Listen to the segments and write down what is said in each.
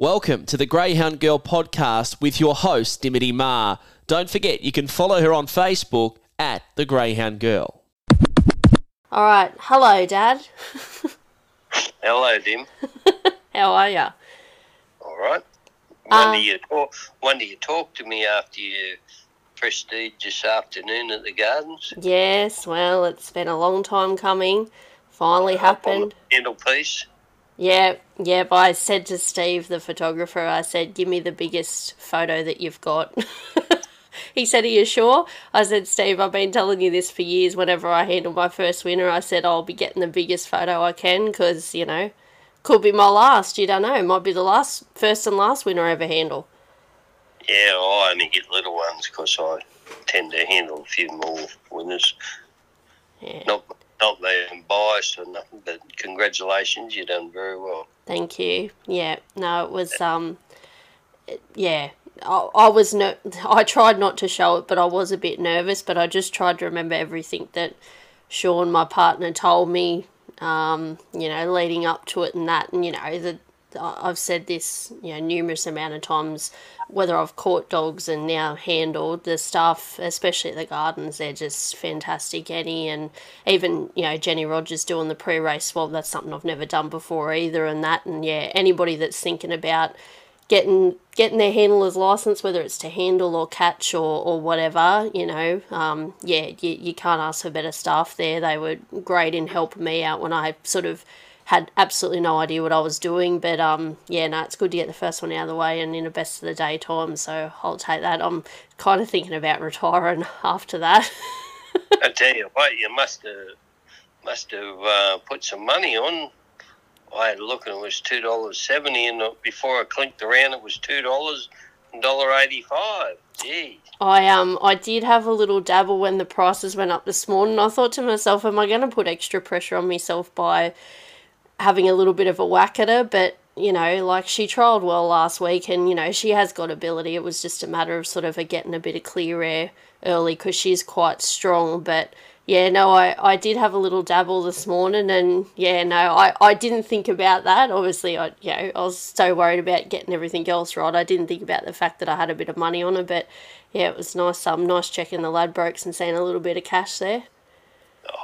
Welcome to the Greyhound Girl podcast with your host, Dimity Ma. Don't forget, you can follow her on Facebook at The Greyhound Girl. All right. Hello, Dad. Hello, Dim. How are you? All right. When Um, do you talk? When do you talk to me after your prestige this afternoon at the gardens? Yes. Well, it's been a long time coming. Finally Up happened. the Mantelpiece. Yeah. Yep. I said to Steve, the photographer, I said, "Give me the biggest photo that you've got." he said, "Are you sure?" I said, "Steve, I've been telling you this for years. Whenever I handle my first winner, I said I'll be getting the biggest photo I can because you know." Could be my last. You don't know. It might be the last, first and last winner I ever handle. Yeah, I only get little ones because I tend to handle a few more winners. Yeah. Not not being biased or nothing, but congratulations, you've done very well. Thank you. Yeah, no, it was um, yeah. I, I was ner- I tried not to show it, but I was a bit nervous. But I just tried to remember everything that Sean, my partner, told me. Um, you know, leading up to it and that, and you know, the I've said this, you know, numerous amount of times. Whether I've caught dogs and now handled the stuff, especially at the gardens, they're just fantastic. Eddie and even you know Jenny Rogers doing the pre-race swab. That's something I've never done before either. And that, and yeah, anybody that's thinking about getting getting their handler's license, whether it's to handle or catch or, or whatever, you know, um, yeah, you, you can't ask for better staff there. They were great in helping me out when I sort of had absolutely no idea what I was doing. But um, yeah, no, it's good to get the first one out of the way and in a best of the day time. So I'll take that. I'm kind of thinking about retiring after that. I tell you what, you must have must have uh, put some money on. I had a look and it was two dollars seventy, and before I clicked around, it was two dollars dollar eighty five. Gee, I um I did have a little dabble when the prices went up this morning. I thought to myself, am I going to put extra pressure on myself by having a little bit of a whack at her? But you know, like she trialled well last week, and you know she has got ability. It was just a matter of sort of her getting a bit of clear air early because she's quite strong. But yeah, no, I, I did have a little dabble this morning, and yeah, no, I, I didn't think about that. Obviously, I you know I was so worried about getting everything else right. I didn't think about the fact that I had a bit of money on her, but yeah, it was nice. Um, nice checking the Ladbrokes and seeing a little bit of cash there.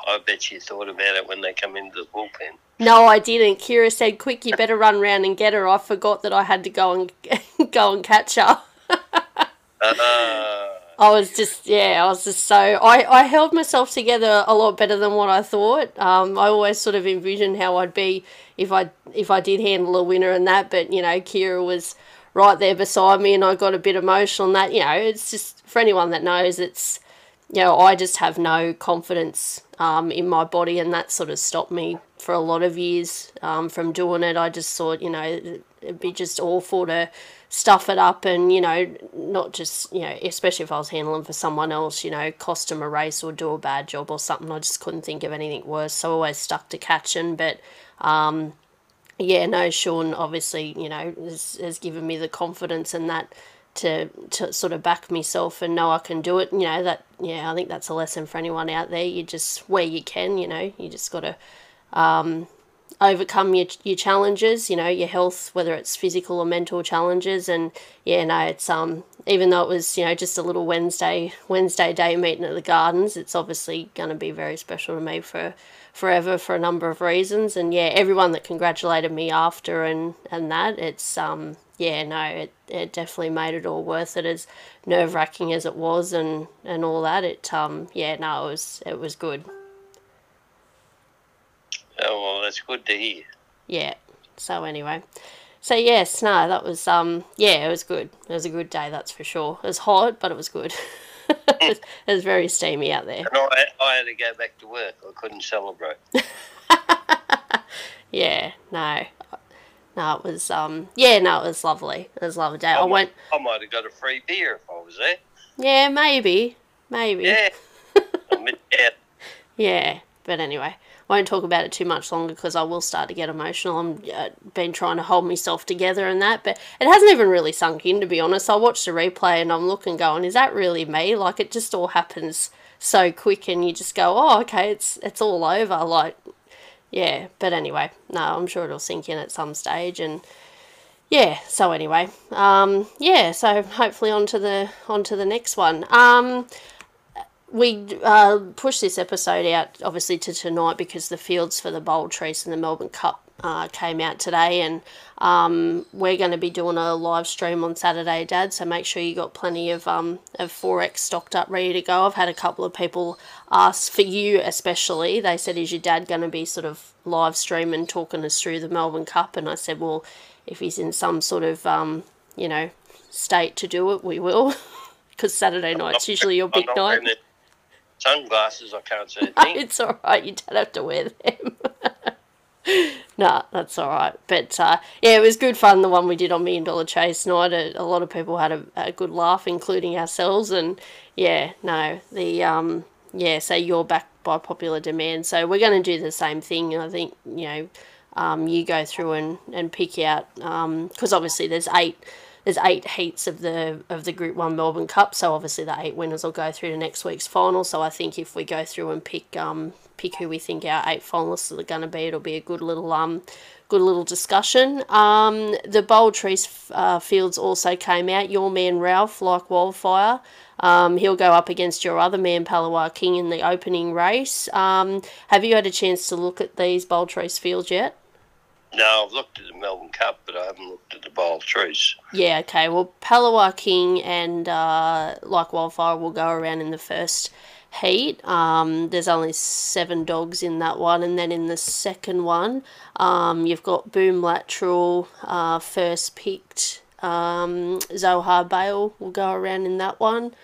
I bet you thought about it when they come into the bullpen. No, I didn't. Kira said, "Quick, you better run round and get her." I forgot that I had to go and go and catch her. Uh, I was just, yeah, I was just so. I, I held myself together a lot better than what I thought. Um, I always sort of envisioned how I'd be if I if I did handle a winner and that, but you know, Kira was right there beside me, and I got a bit emotional. And that, you know, it's just for anyone that knows, it's you know, I just have no confidence um, in my body, and that sort of stopped me for a lot of years um, from doing it. I just thought, you know, it'd be just awful to stuff it up and, you know, not just, you know, especially if I was handling for someone else, you know, cost them a race or do a bad job or something. I just couldn't think of anything worse. So I always stuck to catching. But, um, yeah, no, Sean obviously, you know, has, has given me the confidence and that to to sort of back myself and know I can do it. You know that yeah, I think that's a lesson for anyone out there. You just where you can, you know, you just got to um, overcome your your challenges. You know, your health, whether it's physical or mental challenges. And yeah, no, it's um even though it was you know just a little Wednesday Wednesday day meeting at the gardens, it's obviously going to be very special to me for forever for a number of reasons. And yeah, everyone that congratulated me after and and that it's um yeah no it, it definitely made it all worth it as nerve wracking as it was and and all that it um yeah no it was it was good oh well, that's good to hear. yeah so anyway so yes no that was um yeah it was good it was a good day that's for sure it was hot but it was good it, was, it was very steamy out there And I, I had to go back to work. I couldn't celebrate. yeah no no it was um yeah no it was lovely it was a lovely day i might- went I might have got a free beer if I was there. yeah maybe maybe Yeah. I. Yeah, but anyway, won't talk about it too much longer because I will start to get emotional. I'm uh, been trying to hold myself together and that, but it hasn't even really sunk in to be honest. I watched the replay and I'm looking, going, is that really me? Like it just all happens so quick, and you just go, oh, okay, it's it's all over. Like, yeah, but anyway, no, I'm sure it'll sink in at some stage, and yeah. So anyway, um, yeah. So hopefully on to the on to the next one. Um, we uh, pushed this episode out obviously to tonight because the fields for the Bold Trease and the Melbourne Cup uh, came out today, and um, we're going to be doing a live stream on Saturday, Dad. So make sure you got plenty of um, of forex stocked up, ready to go. I've had a couple of people ask for you, especially. They said, "Is your dad going to be sort of live streaming, talking us through the Melbourne Cup?" And I said, "Well, if he's in some sort of um, you know state to do it, we will." Because Saturday night's usually your big night. Sunglasses, I can't see a thing. it's all right. You don't have to wear them. nah, that's all right. But uh, yeah, it was good fun. The one we did on Million Dollar Chase night. A, a lot of people had a, a, good laugh, including ourselves. And yeah, no, the um, yeah, so you're back by popular demand. So we're going to do the same thing. I think you know, um, you go through and and pick out because um, obviously there's eight there's eight heats of the of the Group One Melbourne Cup, so obviously the eight winners will go through to next week's final. So I think if we go through and pick um pick who we think our eight finalists are going to be, it'll be a good little um good little discussion. Um, the Bold Trease uh, fields also came out. Your man Ralph, like wildfire. Um, he'll go up against your other man, Palawa King, in the opening race. Um, have you had a chance to look at these Bold Trease fields yet? No, I've looked at the Melbourne Cup, but I haven't looked at the Bold Trease. Yeah, okay. Well, Palawa King and uh, Like Wildfire will go around in the first heat. Um, there's only seven dogs in that one, and then in the second one, um, you've got Boom Lateral, uh, first picked. Um, Zohar Bale will go around in that one.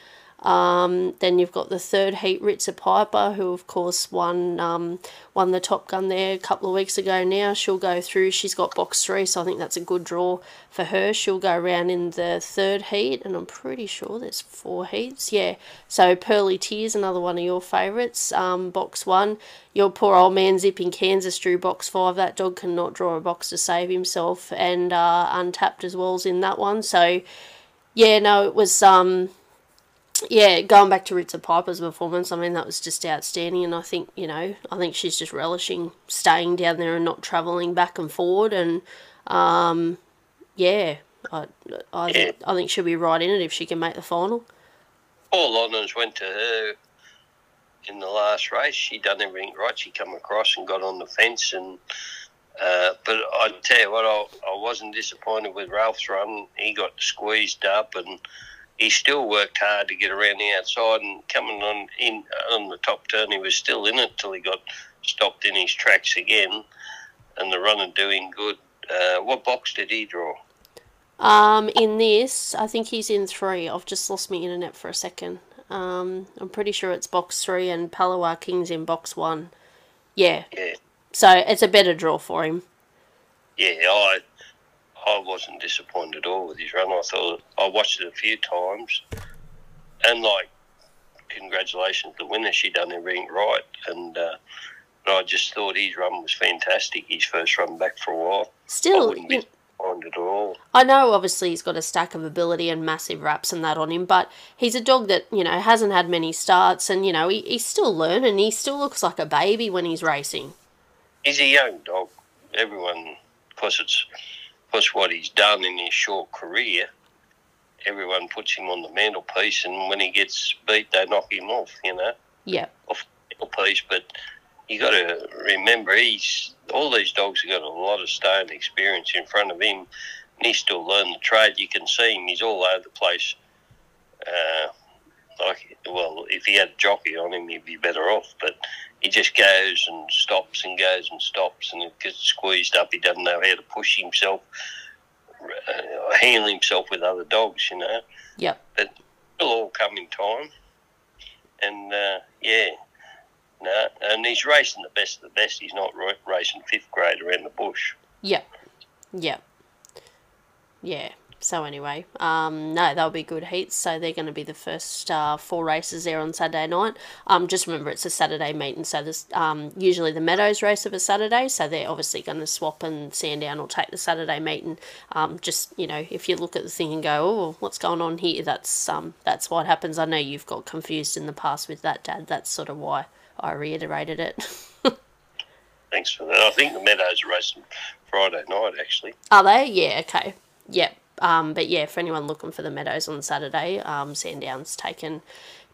Um, then you've got the third heat, Ritza Piper, who of course won um, won the Top Gun there a couple of weeks ago. Now she'll go through. She's got box three, so I think that's a good draw for her. She'll go around in the third heat, and I'm pretty sure there's four heats. Yeah, so Pearly Tears, another one of your favourites. Um, box one. Your poor old man zipping Kansas drew box five. That dog cannot draw a box to save himself, and uh, untapped as well as in that one. So yeah, no, it was um yeah, going back to Ritza Piper's performance, I mean that was just outstanding, and I think you know I think she's just relishing staying down there and not travelling back and forward, and um, yeah, I I, Yeah. Think, I think she'll be right in it if she can make the final. All London's went to her in the last race. She done everything right. She come across and got on the fence, and uh, but I tell you what, I, I wasn't disappointed with Ralph's run. He got squeezed up, and he still worked hard to get around the outside. And coming on in on the top turn, he was still in it till he got stopped in his tracks again. And the runner doing good. Uh, what box did he draw? Um, in this, I think he's in three. I've just lost my internet for a second. Um, I'm pretty sure it's box three, and Palawa King's in box one. Yeah, Yeah, so it's a better draw for him. yeah. I I wasn't disappointed at all with his run. I thought I watched it a few times, and like, congratulations to the winner. She done everything right, and uh, but I just thought his run was fantastic. His first run back for a while. Still, you- at all. I know obviously he's got a stack of ability and massive raps and that on him, but he's a dog that, you know, hasn't had many starts and, you know, he, he's still learning. He still looks like a baby when he's racing. He's a young dog. Everyone, plus it's plus what he's done in his short career. Everyone puts him on the mantelpiece, and when he gets beat, they knock him off. You know. Yeah. off the piece, but you got to remember he's all these dogs have got a lot of stone experience in front of him, and he's still learning the trade. You can see him; he's all over the place. Uh, like, well, if he had a jockey on him, he'd be better off. But he just goes and stops and goes and stops, and it gets squeezed up. He doesn't know how to push himself, uh, handle himself with other dogs. You know Yep. but it'll all come in time. And uh, yeah, no, and he's racing the best of the best. He's not racing fifth grade around the bush. Yep. Yep. Yeah. So anyway, um, no, they'll be good heats. So they're going to be the first uh, four races there on Saturday night. Um, just remember it's a Saturday meet, and so this um, usually the Meadows race of a Saturday. So they're obviously going to swap, and Sandown will take the Saturday meet. And um, just you know, if you look at the thing and go, oh, what's going on here? That's um, that's what happens. I know you've got confused in the past with that, Dad. That's sort of why I reiterated it. Thanks for that. I think the Meadows are racing Friday night actually. Are they? Yeah. Okay. Yep. Um, but yeah, for anyone looking for the Meadows on Saturday, um, Sandown's taken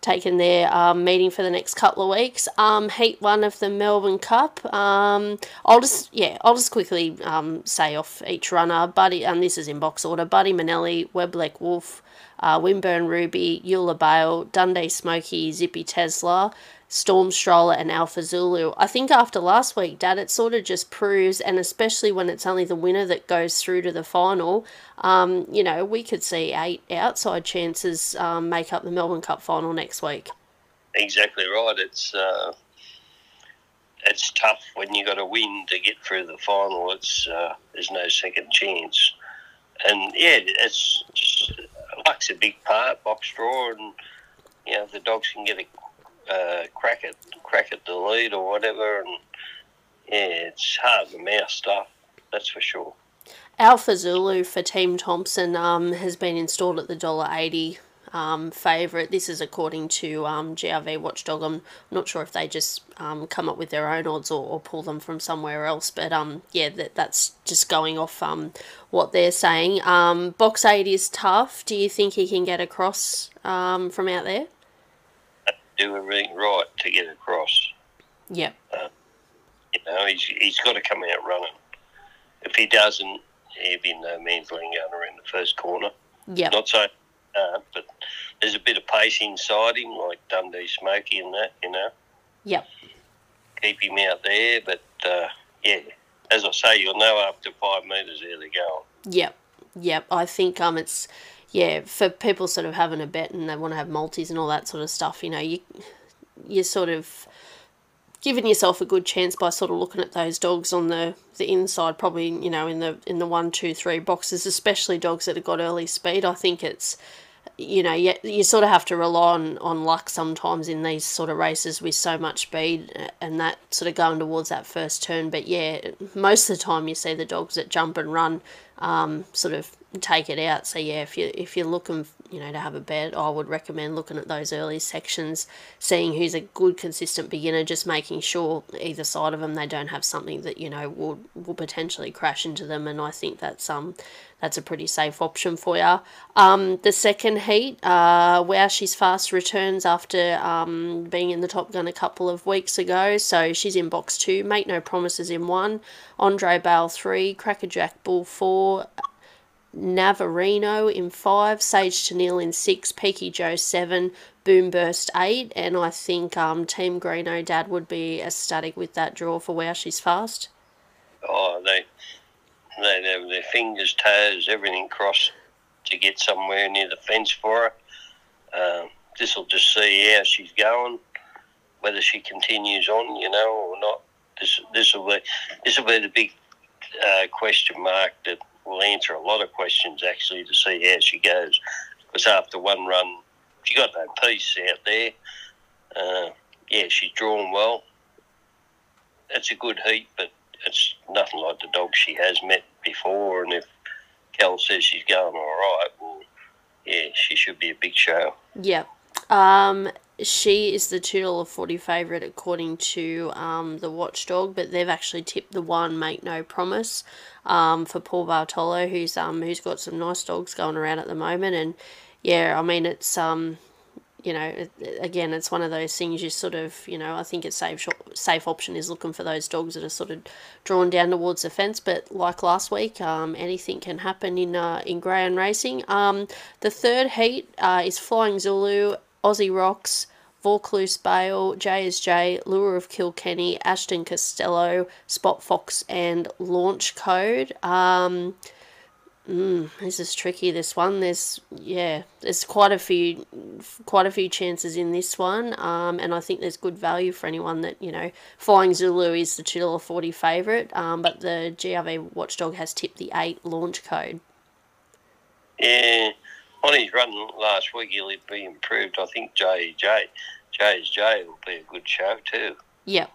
taken their um, meeting for the next couple of weeks. Um, heat one of the Melbourne Cup. Um, I'll just yeah, I'll just quickly um, say off each runner. Buddy, and this is in box order. Buddy Manelli, Webleck Wolf, uh, Winburn Ruby, Eula Bale, Dundee Smoky, Zippy Tesla. Storm Stroller and Alpha Zulu. I think after last week, Dad, it sort of just proves, and especially when it's only the winner that goes through to the final, um, you know, we could see eight outside chances um, make up the Melbourne Cup final next week. Exactly right. It's uh, it's tough when you got to win to get through the final. It's uh, there's no second chance, and yeah, it's just luck's a big part. Box draw, and you know the dogs can get a uh, crack it, crack it, delete or whatever, and yeah, it's hard to mouse stuff. That's for sure. Alpha Zulu for Team Thompson um, has been installed at the dollar eighty um, favourite. This is according to um, GRV Watchdog. I'm not sure if they just um, come up with their own odds or, or pull them from somewhere else, but um, yeah, that, that's just going off um, what they're saying. Um, box 8 is tough. Do you think he can get across um, from out there? Do everything right to get across. Yep. Uh, you know, he's, he's got to come out running. If he doesn't, he'll be no man's land gunner in the first corner. Yeah. Not so, uh, but there's a bit of pace inside him, like Dundee Smoky and that, you know. Yep. Keep him out there, but uh, yeah, as I say, you'll know after five metres there they're going. Yep. Yep. I think um it's yeah for people sort of having a bet and they want to have multis and all that sort of stuff. You know, you you sort of giving yourself a good chance by sort of looking at those dogs on the, the inside, probably you know in the in the one, two, three boxes, especially dogs that have got early speed. I think it's you know you, you sort of have to rely on, on luck sometimes in these sort of races with so much speed and that sort of going towards that first turn. But yeah, most of the time you see the dogs that jump and run um, sort of take it out. So yeah, if you if you're looking, you know, to have a bet, I would recommend looking at those early sections, seeing who's a good consistent beginner, just making sure either side of them they don't have something that you know will will potentially crash into them. And I think that's um that's a pretty safe option for you. Um, the second heat, uh, Wow She's Fast returns after um, being in the Top Gun a couple of weeks ago. So she's in box two, Make No Promises in one, Andre Bale three, Crackerjack Bull four, Navarino in five, Sage Tennille in six, Peaky Joe seven, Boom Burst eight, and I think um, Team Greeno Dad would be ecstatic with that draw for Wow She's Fast. Oh, they they have their fingers, toes, everything crossed to get somewhere near the fence for her. Um, this will just see how she's going, whether she continues on, you know, or not. This this will be this will be the big uh, question mark that will answer a lot of questions actually to see how she goes. Because after one run, she got no peace out there. Uh, yeah, she's drawn well. It's a good heat, but it's nothing like the dog she has met before. And if Kel says she's going all right, well, yeah, she should be a big show. Yeah. Um, she is the two dollar forty favourite according to um, the Watchdog, but they've actually tipped the one make no promise um, for Paul Bartolo, who's um who's got some nice dogs going around at the moment, and yeah, I mean it's um you know again it's one of those things you sort of you know I think a safe safe option is looking for those dogs that are sort of drawn down towards the fence, but like last week, um, anything can happen in uh, in greyhound racing. Um, the third heat uh, is Flying Zulu Aussie Rocks, Vaucluse Bale, JSJ, Lure of Kilkenny, Ashton Costello, Spot Fox, and Launch Code. Um, mm, this is tricky. This one, there's yeah, there's quite a few, quite a few chances in this one, um, and I think there's good value for anyone that you know. Flying Zulu is the two dollar forty favorite, um, but the GRV Watchdog has tipped the eight Launch Code. Yeah on his run last week, he'll be improved. I think J J J's J will be a good show too. Yep,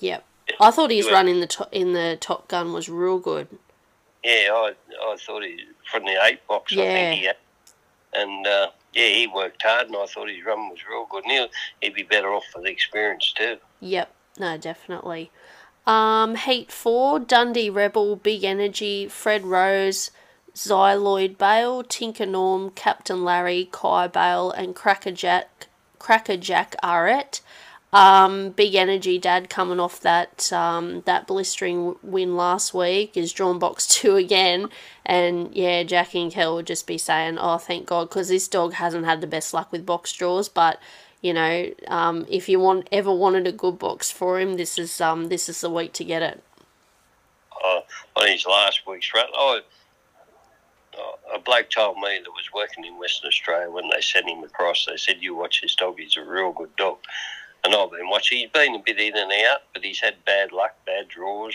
yep. I thought his run in the to- in the Top Gun was real good. Yeah, I I thought he from the eight box. Yeah. I think he had, and uh, yeah, he worked hard, and I thought his run was real good. And he'll, he'd be better off for the experience too. Yep, no, definitely. Um, Heat four, Dundee Rebel, Big Energy, Fred Rose, Xyloid Bale, Tinker Norm, Captain Larry, Kai Bale, and Crackerjack Crackerjack Arrett. Um, big energy, Dad, coming off that um, that blistering win last week, is drawn box two again, and yeah, Jackie and Kel would just be saying, "Oh, thank God," because this dog hasn't had the best luck with box draws. But you know, um, if you want ever wanted a good box for him, this is um, this is the week to get it. Uh, on his last week's run, oh, a bloke told me that was working in Western Australia when they sent him across. They said, "You watch this dog; he's a real good dog." And I've been watching. He's been a bit in and out, but he's had bad luck, bad draws.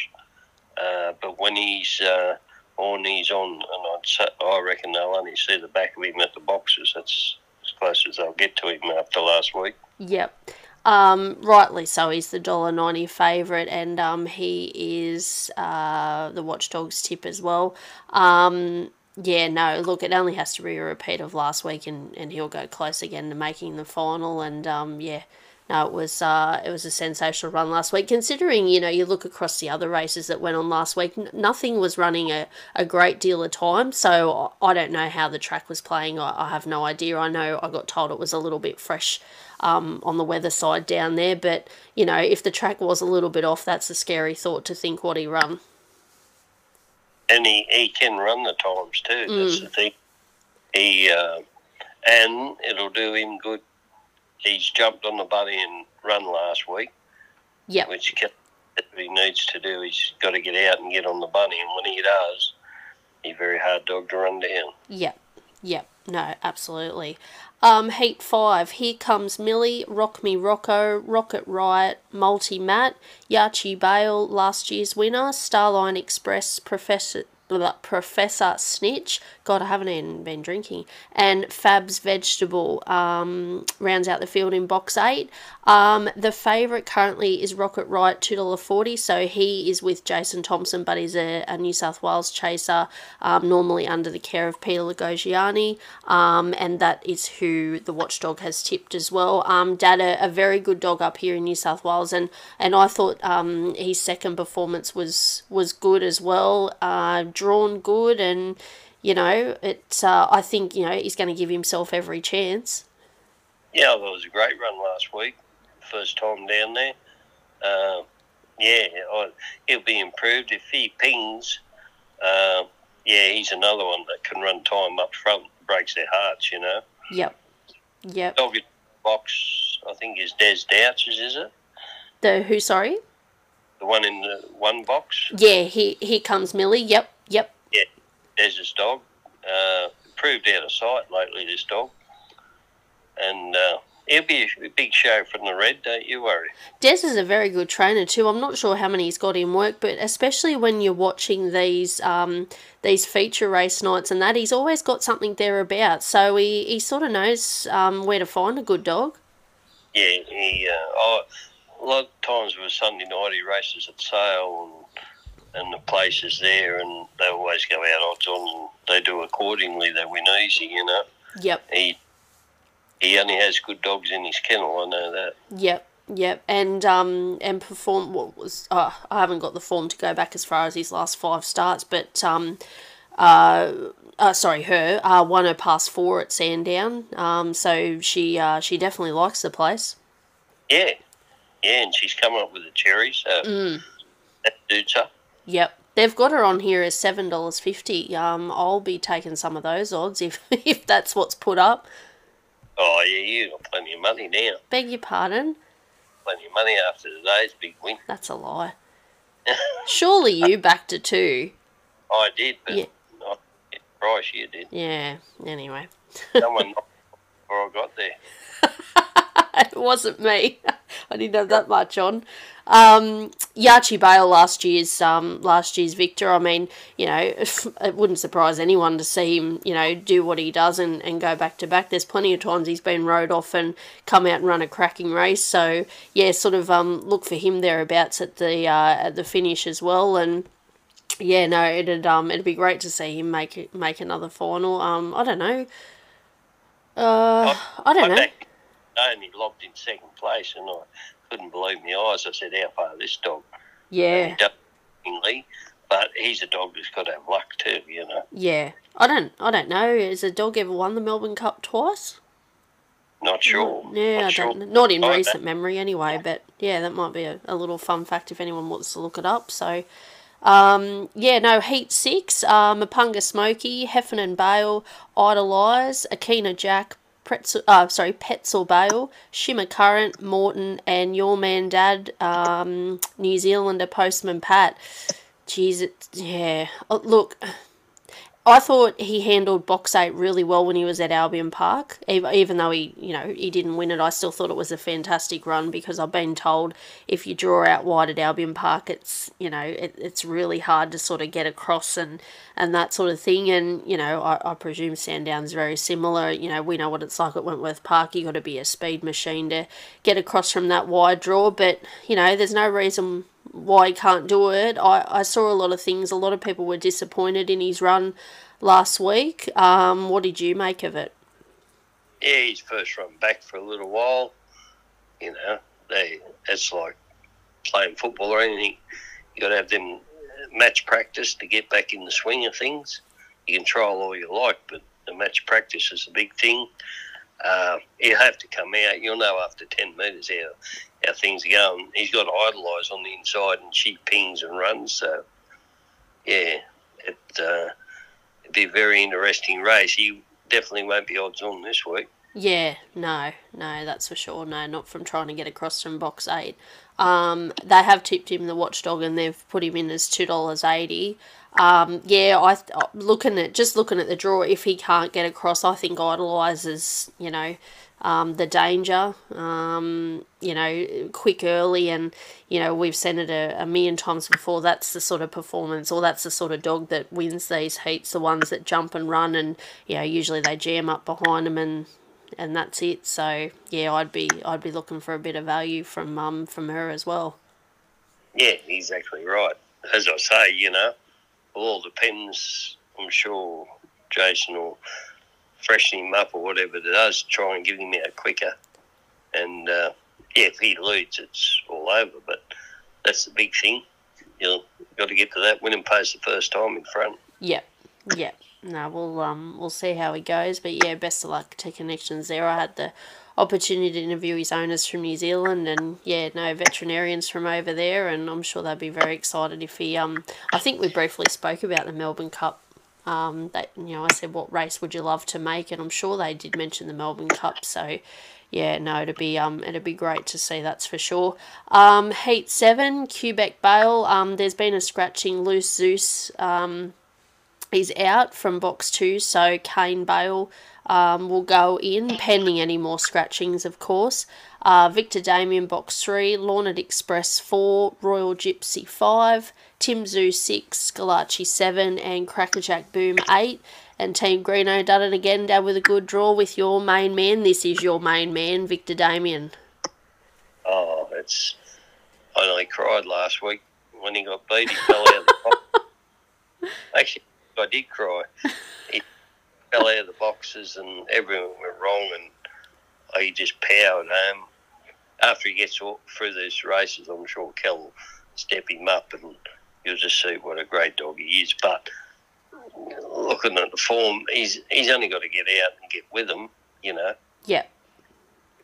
Uh, but when he's uh, on, he's on, and I'd, I reckon they'll only see the back of him at the boxes. That's as close as they'll get to him after last week. Yep. Um, rightly so. He's the dollar ninety favourite, and um, he is uh, the Watchdogs tip as well. Um, yeah, no, look, it only has to be a repeat of last week, and, and he'll go close again to making the final. And um, yeah, no, it was uh, it was a sensational run last week. Considering you know you look across the other races that went on last week, n- nothing was running a, a great deal of time. So I don't know how the track was playing. I, I have no idea. I know I got told it was a little bit fresh um, on the weather side down there, but you know if the track was a little bit off, that's a scary thought to think what he run. And he, he can run the times too. That's mm. the thing. He uh, and it'll do him good he's jumped on the bunny and run last week. Yeah. Which he needs to do. He's got to get out and get on the bunny, and when he does, he's a very hard dog to run down. Yep. Yep. No, absolutely. Um, heat five. Here comes Millie, Rock Me Rocco, Rocket Riot, Multi Matt, Yachi Bale, last year's winner, Starline Express, Professor Professor Snitch. God, I haven't even been drinking. And Fab's Vegetable um, rounds out the field in box eight. Um, the favourite currently is Rocket Riot, $2.40. So he is with Jason Thompson, but he's a, a New South Wales chaser, um, normally under the care of Peter Lagogiannis. Um, and that is who the watchdog has tipped as well. Um, Dad, a, a, very good dog up here in New South Wales. And, and I thought um, his second performance was, was good as well. Uh, drawn good and you know it uh, I think you know he's going to give himself every chance yeah well, it was a great run last week first time down there uh, yeah I, he'll be improved. If he pings uh, yeah he's another one that can run time up front breaks their hearts you know? Yep. Yep. Dog box I think is Des Douches is it? The who sorry? The one in the one box? Yeah he here comes Millie. Yep Yep. Yeah, this dog. Uh, proved out of sight lately, this dog. And uh, it'll be a big show from the red, don't you worry. Des is a very good trainer too. I'm not sure how many he's got in work, but especially when you're watching these um, these feature race nights and that, he's always got something thereabouts. So he, he sort of knows um, where to find a good dog. Yeah, he. Uh, oh, a lot of times with Sunday night he races at Sale and and the place is there, and they always go out odds on, and they do accordingly. They win easy, you know. Yep. He he only has good dogs in his kennel. I know that. Yep. Yep, and um and perform what was uh, I haven't got the form to go back as far as his last five starts, but um uh, uh sorry her uh won her past four at Sandown, um so she uh she definitely likes the place. Yeah, yeah, and she's come up with the cherries. So mm. That suits her. Yep. They've got her on here as seven dollars fifty. Um, I'll be taking some of those odds if if that's what's put up. Oh yeah, you got plenty of money now. Beg your pardon. Plenty of money after today's big win. That's a lie. Surely you backed it too. I did, but yeah. not price you did. Yeah. Anyway. Someone before I got there. it wasn't me. I didn't have that much on. Um, Yachi Bale last year's um, last year's victor. I mean, you know, it wouldn't surprise anyone to see him, you know, do what he does and, and go back to back. There's plenty of times he's been rode off and come out and run a cracking race. So yeah, sort of um, look for him thereabouts at the uh, at the finish as well. And yeah, no, it'd um it'd be great to see him make make another final. Um, I don't know. Uh, I don't know. Only lobbed in second place, and I couldn't believe my eyes. I said, "How far this dog?" Yeah. And But he's a dog that's got to have luck too, you know. Yeah, I don't, I don't know. Has a dog ever won the Melbourne Cup twice? Not sure. Yeah, not I sure. don't, not in I recent don't- memory anyway. But yeah, that might be a, a little fun fact if anyone wants to look it up. So, um, yeah, no, Heat Six, uh, Mapunga Smoky, Heffernan Bale, Idolize, Akina Jack, Pretzel, uh, sorry, Petzel Bale, Shimmer Current, Morton, and your man Dad, um, New Zealander Postman Pat. Jeez, it, yeah. Oh, look, I thought he handled box eight really well when he was at Albion Park. Even, though he, you know, he didn't win it, I still thought it was a fantastic run because I've been told if you draw out wide at Albion Park, it's, you know, it, it's really hard to sort of get across and, and that sort of thing. And, you know, I, I presume Sandown's very similar. You know, we know what it's like at Wentworth Park. you got to be a speed machine to get across from that wide draw. But, you know, there's no reason why he can't do it. I, I saw a lot of things. A lot of people were disappointed in his run last week. Um, what did you make of it? Yeah, he's first run back for a little while. You know, they it's like playing football or anything. You got to have them match practice to get back in the swing of things. You can trial all you like, but the match practice is a big thing. Uh, he'll have to come out. You'll know after 10 metres how, how things are going. He's got idolise on the inside and she pings and runs. So, yeah, it, uh, it'd be a very interesting race. He definitely won't be odds on this week. Yeah, no, no, that's for sure. No, not from trying to get across from box eight. Um, they have tipped him the watchdog and they've put him in as two dollars eighty. Um, yeah, I th- looking at just looking at the draw. If he can't get across, I think idolizes. You know, um, the danger. Um, you know, quick early, and you know we've seen it a, a million times before. That's the sort of performance, or that's the sort of dog that wins these heats. The ones that jump and run, and you know usually they jam up behind them and and that's it. So yeah, I'd be I'd be looking for a bit of value from um from her as well. Yeah, exactly right. As I say, you know, all depends. I'm sure Jason will freshen him up or whatever it does, try and give him out quicker. And uh, yeah, if he leads, it's all over. But that's the big thing. You've got to get to that winning post the first time in front. Yep, yep. No, we'll um we'll see how he goes. But yeah, best of luck to connections there. I had the opportunity to interview his owners from New Zealand and yeah, no veterinarians from over there and I'm sure they'd be very excited if he um I think we briefly spoke about the Melbourne Cup. Um that you know, I said what race would you love to make? And I'm sure they did mention the Melbourne Cup, so yeah, no, it'd be um it'd be great to see that's for sure. Um Heat seven, Quebec Bale, um there's been a scratching loose Zeus um is out from box two, so Kane Bale um, will go in, pending any more scratchings, of course. Uh, Victor Damien, box three, Lornett Express four, Royal Gypsy five, Tim Zoo six, Scalacci seven, and Crackerjack Boom eight. And Team Greeno done it again, Dad, with a good draw with your main man. This is your main man, Victor Damien. Oh, it's. I nearly cried last week when he got beat. He fell out of the box. Actually, I did cry. He fell out of the boxes and everything went wrong, and he just powered home. After he gets all through these races, I'm sure Kel will step him up and you'll just see what a great dog he is. But looking at the form, he's he's only got to get out and get with them, you know. Yeah.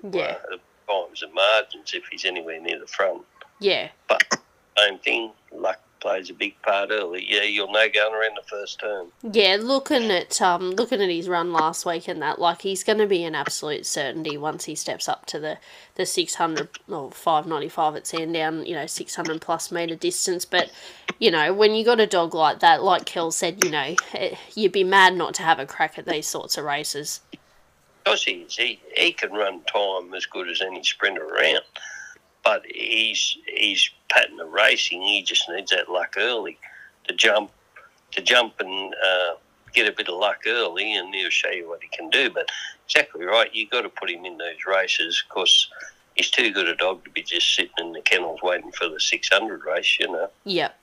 Yeah. Uh, the times and margins if he's anywhere near the front. Yeah. But same thing, luck plays a big part early. Yeah, you'll know going around the first turn. Yeah, looking at um looking at his run last week and that, like he's going to be an absolute certainty once he steps up to the the six hundred or five ninety five at Sandown, you know, six hundred plus meter distance. But you know, when you got a dog like that, like Kel said, you know, eh, you'd be mad not to have a crack at these sorts of races. Because he is, he, he can run time as good as any sprinter around. But he's he's pattern of racing. He just needs that luck early to jump to jump and uh, get a bit of luck early, and he'll show you what he can do. But exactly right, you've got to put him in those races because he's too good a dog to be just sitting in the kennels waiting for the 600 race, you know. Yep.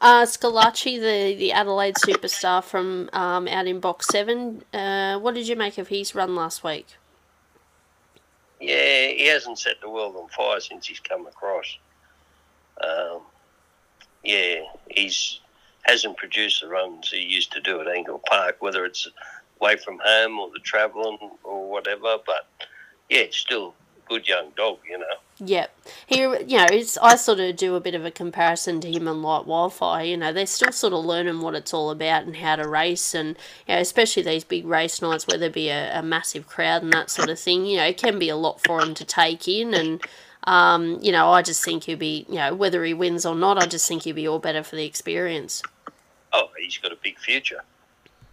Uh, Scalacci, the, the Adelaide superstar from um, out in box seven. Uh, what did you make of his run last week? Yeah, he hasn't set the world on fire since he's come across. Um, yeah, he's hasn't produced the runs he used to do at Angle Park, whether it's away from home or the travelling or whatever. But yeah, still good young dog, you know. Yep. He, you know, it's, I sort of do a bit of a comparison to him and Like Wildfire. You know, they're still sort of learning what it's all about and how to race, and you know, especially these big race nights where there be a, a massive crowd and that sort of thing. You know, it can be a lot for him to take in, and um, you know, I just think he'll be, you know, whether he wins or not, I just think he'll be all better for the experience. Oh, he's got a big future.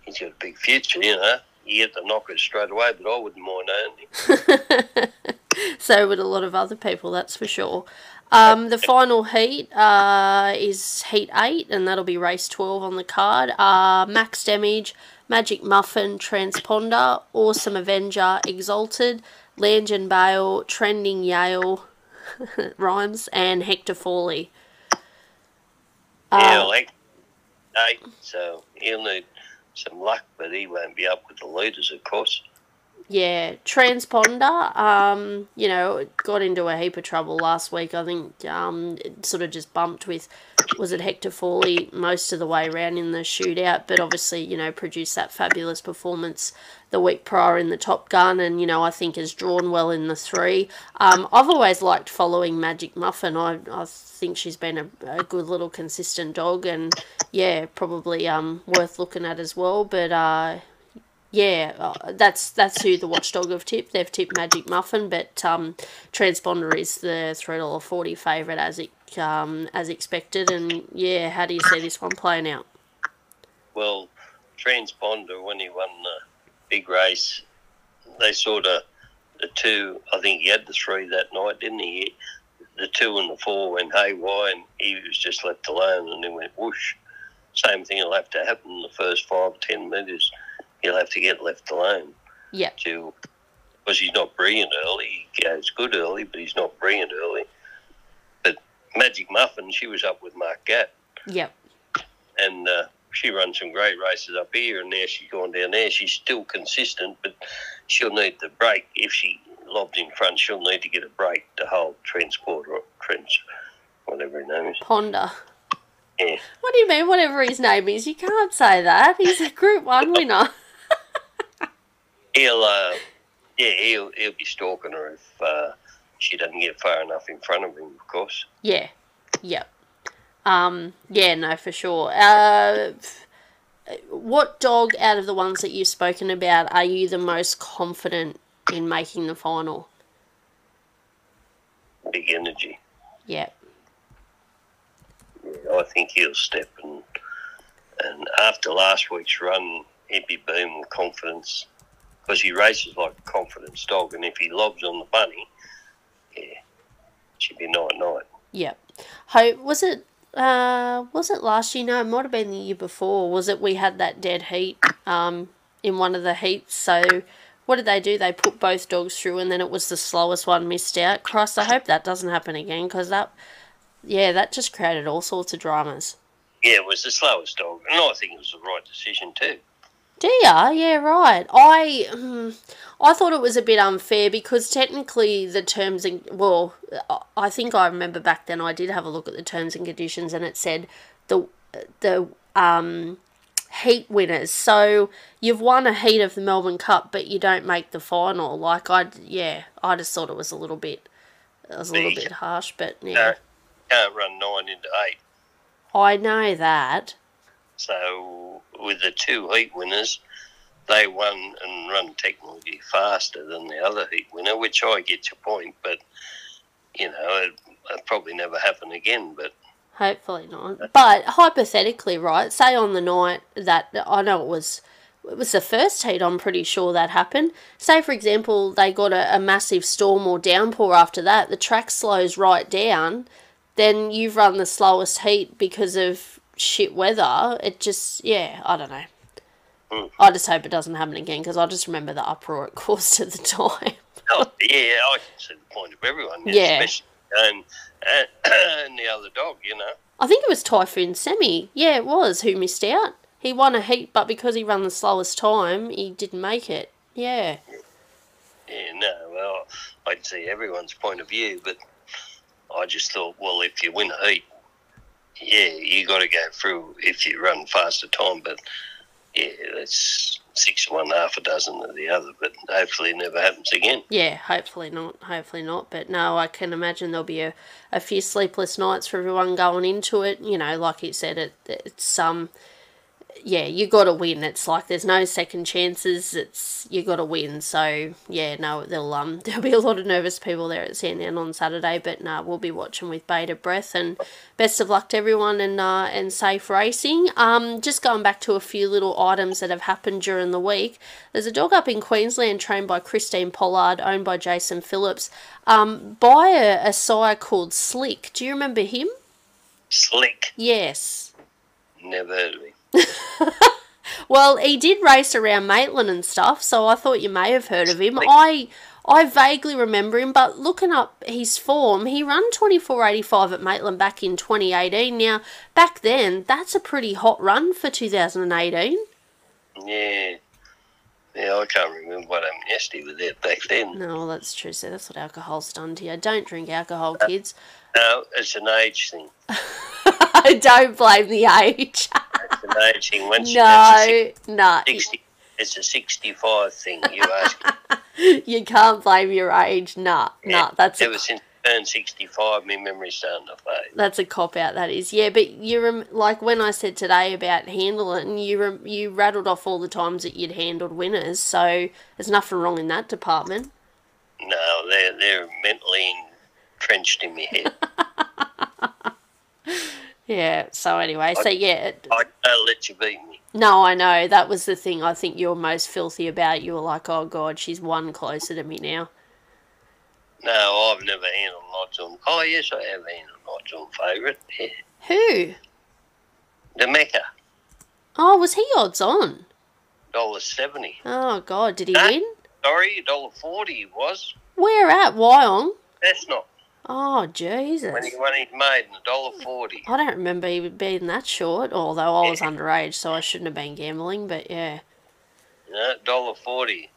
He's got a big future, you know. You get the knockers straight away, but I wouldn't mind owning him. so would a lot of other people, that's for sure. Um, the final heat uh, is Heat 8, and that'll be race 12 on the card. Uh, Max Damage, Magic Muffin, Transponder, Awesome Avenger, Exalted, Langen Bale, Trending Yale, rhymes, and Hector Fawley. yeah, Uh, like eight, so he'll need some luck, but he won't be up with the leaders, of course. Yeah, transponder. Um, you know, got into a heap of trouble last week. I think um, it sort of just bumped with, was it Hector Fawley most of the way around in the shootout, but obviously, you know, produced that fabulous performance the week prior in the Top Gun, and you know, I think has drawn well in the three. Um, I've always liked following Magic Muffin. I I think she's been a, a good little consistent dog, and yeah, probably um worth looking at as well. But uh, yeah, uh, that's that's who the watchdog have tipped. They've tipped Magic Muffin, but um, Transponder is the three dollar forty favourite as it um, as expected. And yeah, how do you see this one playing out? Well, Transponder, when he won the big race, they sort of, the two, I think he had the three that night, didn't he? The two and the four went haywire and he was just left alone and then went whoosh. Same thing will have to happen in the first five, ten metres. He'll have to get left alone Yeah, to, because he's not brilliant early. He goes good early, but he's not brilliant early. But Magic Muffin, she was up with Mark Gatt yep, and uh, she runs some great races up here, and now she's gone down there. She's still consistent, but she'll need the break. If she lobs in front, she'll need to get a break to hold transport or trench, whatever his name is. Ponder. Yeah. What do you mean, whatever his name is? You can't say that. He's a Group 1 winner. He'll, uh, yeah, he'll, he'll be stalking her if uh, she doesn't get far enough in front of him, of course. Yeah, yep. Um, yeah, no, for sure. Uh, what dog out of the ones that you've spoken about are you the most confident in making the final? Big energy. Yep. I think he'll step and and after last week's run, he'd be booming with confidence because he races like a confidence dog, and if he lobs on the bunny, yeah, she'd be night night. Yep. Hope was it uh was it last year? No, it might have been the year before. Was it we had that dead heat um in one of the heats? So what did they do? They put both dogs through, and then it was the slowest one missed out. Christ, I hope that doesn't happen again because that, yeah, that just created all sorts of dramas. Yeah, it was the slowest dog, and I think it was the right decision too. Do ya? Yeah, right. I mm, I thought it was a bit unfair because technically the terms and well, I think I remember back then I did have a look at the terms and conditions and it said the the um heat winners. So you've won a heat of the Melbourne Cup, but you don't make the final. Like I yeah, I just thought it was a little bit it was a little bit harsh, but No, yeah, can't run nine into eight. I know that. So with the two heat winners, they won and run technically faster than the other heat winner, which I get your point, but you know it, it'll probably never happen again. But Hopefully not. But hypothetically, right? Say on the night that I know it was it was the first heat, I'm pretty sure that happened. Say for example, they got a, a massive storm or downpour after that, the track slows right down, then you've run the slowest heat because of shit weather. It just yeah, I don't know. Mm. I just hope it doesn't happen again because I just remember the uproar it caused at the time. oh, yeah, I can see the point of everyone, Yeah. especially and, and, and the other dog. You know, I think it was Typhoon Semi. Yeah, it was who missed out. He won a heat, but because he ran the slowest time, he didn't make it. Yeah. yeah, no, well, I'd see everyone's point of view, but I just thought, well, if you win a heat, yeah, you got to go through if you run faster time. But yeah, that's six one, half a dozen of the other. But hopefully, it never happens again. Yeah, hopefully not. Hopefully not. But no, I can imagine there'll be a, a few sleepless nights for everyone going into it. You know, like you said, it it's um yeah, you got to win. It's like there's no second chances. It's you got to win. So yeah, no, there'll um there'll be a lot of nervous people there at Sandown on Saturday, but no, we'll be watching with bated breath. And best of luck to everyone and uh, and safe racing. Um, just going back to a few little items that have happened during the week. There's a dog up in Queensland trained by Christine Pollard, owned by Jason Phillips, um, by a, a sire called Slick. Do you remember him? Slick. Yes. Never heard of him. well, he did race around Maitland and stuff, so I thought you may have heard of him. I I vaguely remember him, but looking up his form, he ran 24.85 at Maitland back in 2018. Now, back then, that's a pretty hot run for 2018. Yeah. Yeah, I can't remember what happened yesterday with that back then. No, that's true. So that's what alcohol's done to you. Don't drink alcohol, kids. No, it's an age thing. I don't blame the age. it's an age thing. Once no, no. 60, it's a 65 thing, you ask. you can't blame your age. Nah, yeah, nah. That's ever a, since I turned 65, my memory's starting to fade. That's a cop out, that is. Yeah, but you rem- like when I said today about handling, you rem- you rattled off all the times that you'd handled winners, so there's nothing wrong in that department. No, they're, they're mentally entrenched in my head. Yeah. So anyway, I, so yeah. I don't let you beat me. No, I know that was the thing. I think you were most filthy about. You were like, "Oh God, she's one closer to me now." No, I've never handled odds on. Oh yes, I have handled odds on favourite. Yeah. Who? The Mecca. Oh, was he odds on? Dollar seventy. Oh God, did he no, win? Sorry, dollar forty was. Where at Wyong? That's not Oh Jesus! When he won his maiden, a dollar forty. I don't remember he being that short. Although I was yeah. underage, so I shouldn't have been gambling. But yeah. No, dollar forty.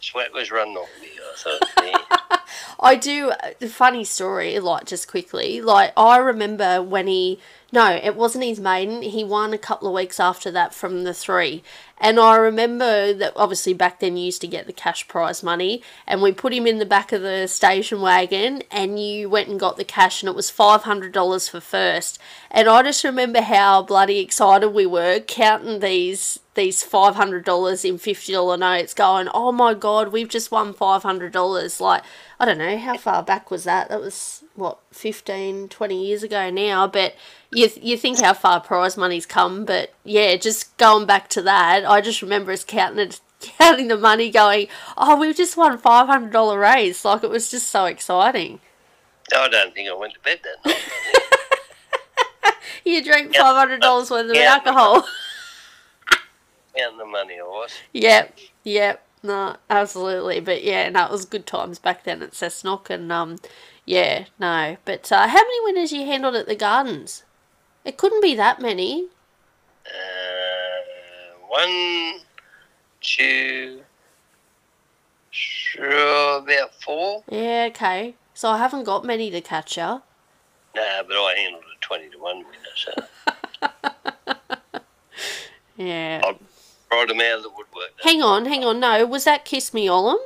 Sweat was running off me. I thought. Yeah. I do. Uh, funny story. Like just quickly. Like I remember when he. No, it wasn't his maiden. He won a couple of weeks after that from the three, and I remember that obviously back then you used to get the cash prize money, and we put him in the back of the station wagon, and you went and got the cash, and it was $500 for first. And I just remember how bloody excited we were counting these these $500 in $50 notes, going, oh my god, we've just won $500. Like, I don't know, how far back was that? That was, what, 15, 20 years ago now, but you, you think how far prize money's come, but yeah, just going back to that, I just remember us counting it, counting the money, going, "Oh, we've just won five hundred dollar raise!" Like it was just so exciting. I don't think I went to bed that night. you drank five hundred dollars worth of alcohol. Counting the money, I was. Yep, yep. No, absolutely. But yeah, no, it was good times back then at Cessnock, and um, yeah, no. But uh, how many winners you handled at the Gardens? It couldn't be that many. Uh, one, two, sure, about four. Yeah, okay. So I haven't got many to catch up. Nah, but I handled a 20 to 1 winner, so. yeah. I brought them out of the woodwork. Hang on, hang on. No, was that Kiss Me Olam?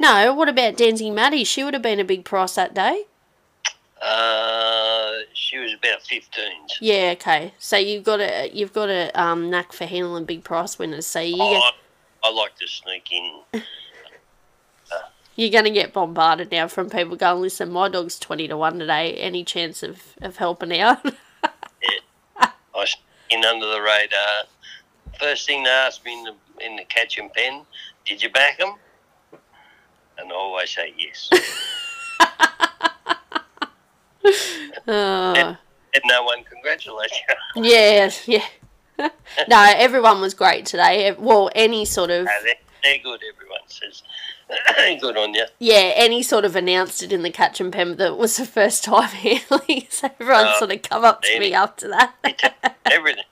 No, what about Dancing Maddie? She would have been a big price that day. Uh, she was about 15. Yeah, okay. So you've got a you've got a um, knack for handling big price winners. So you oh, get, I, I like to sneak in. you're going to get bombarded now from people going, listen, my dog's 20 to 1 today. Any chance of, of helping out? yeah. I in under the radar. First thing they ask me in the, in the catch and pen, did you back them? And always say yes. And, and no one congratulates you. yeah, yeah. no, everyone was great today. Well, any sort of. No, they're, they're good, everyone says. good on you. Yeah, any sort of announced it in the catch and pen that was the first time handling. so everyone uh, sort of come up to me after that. everything.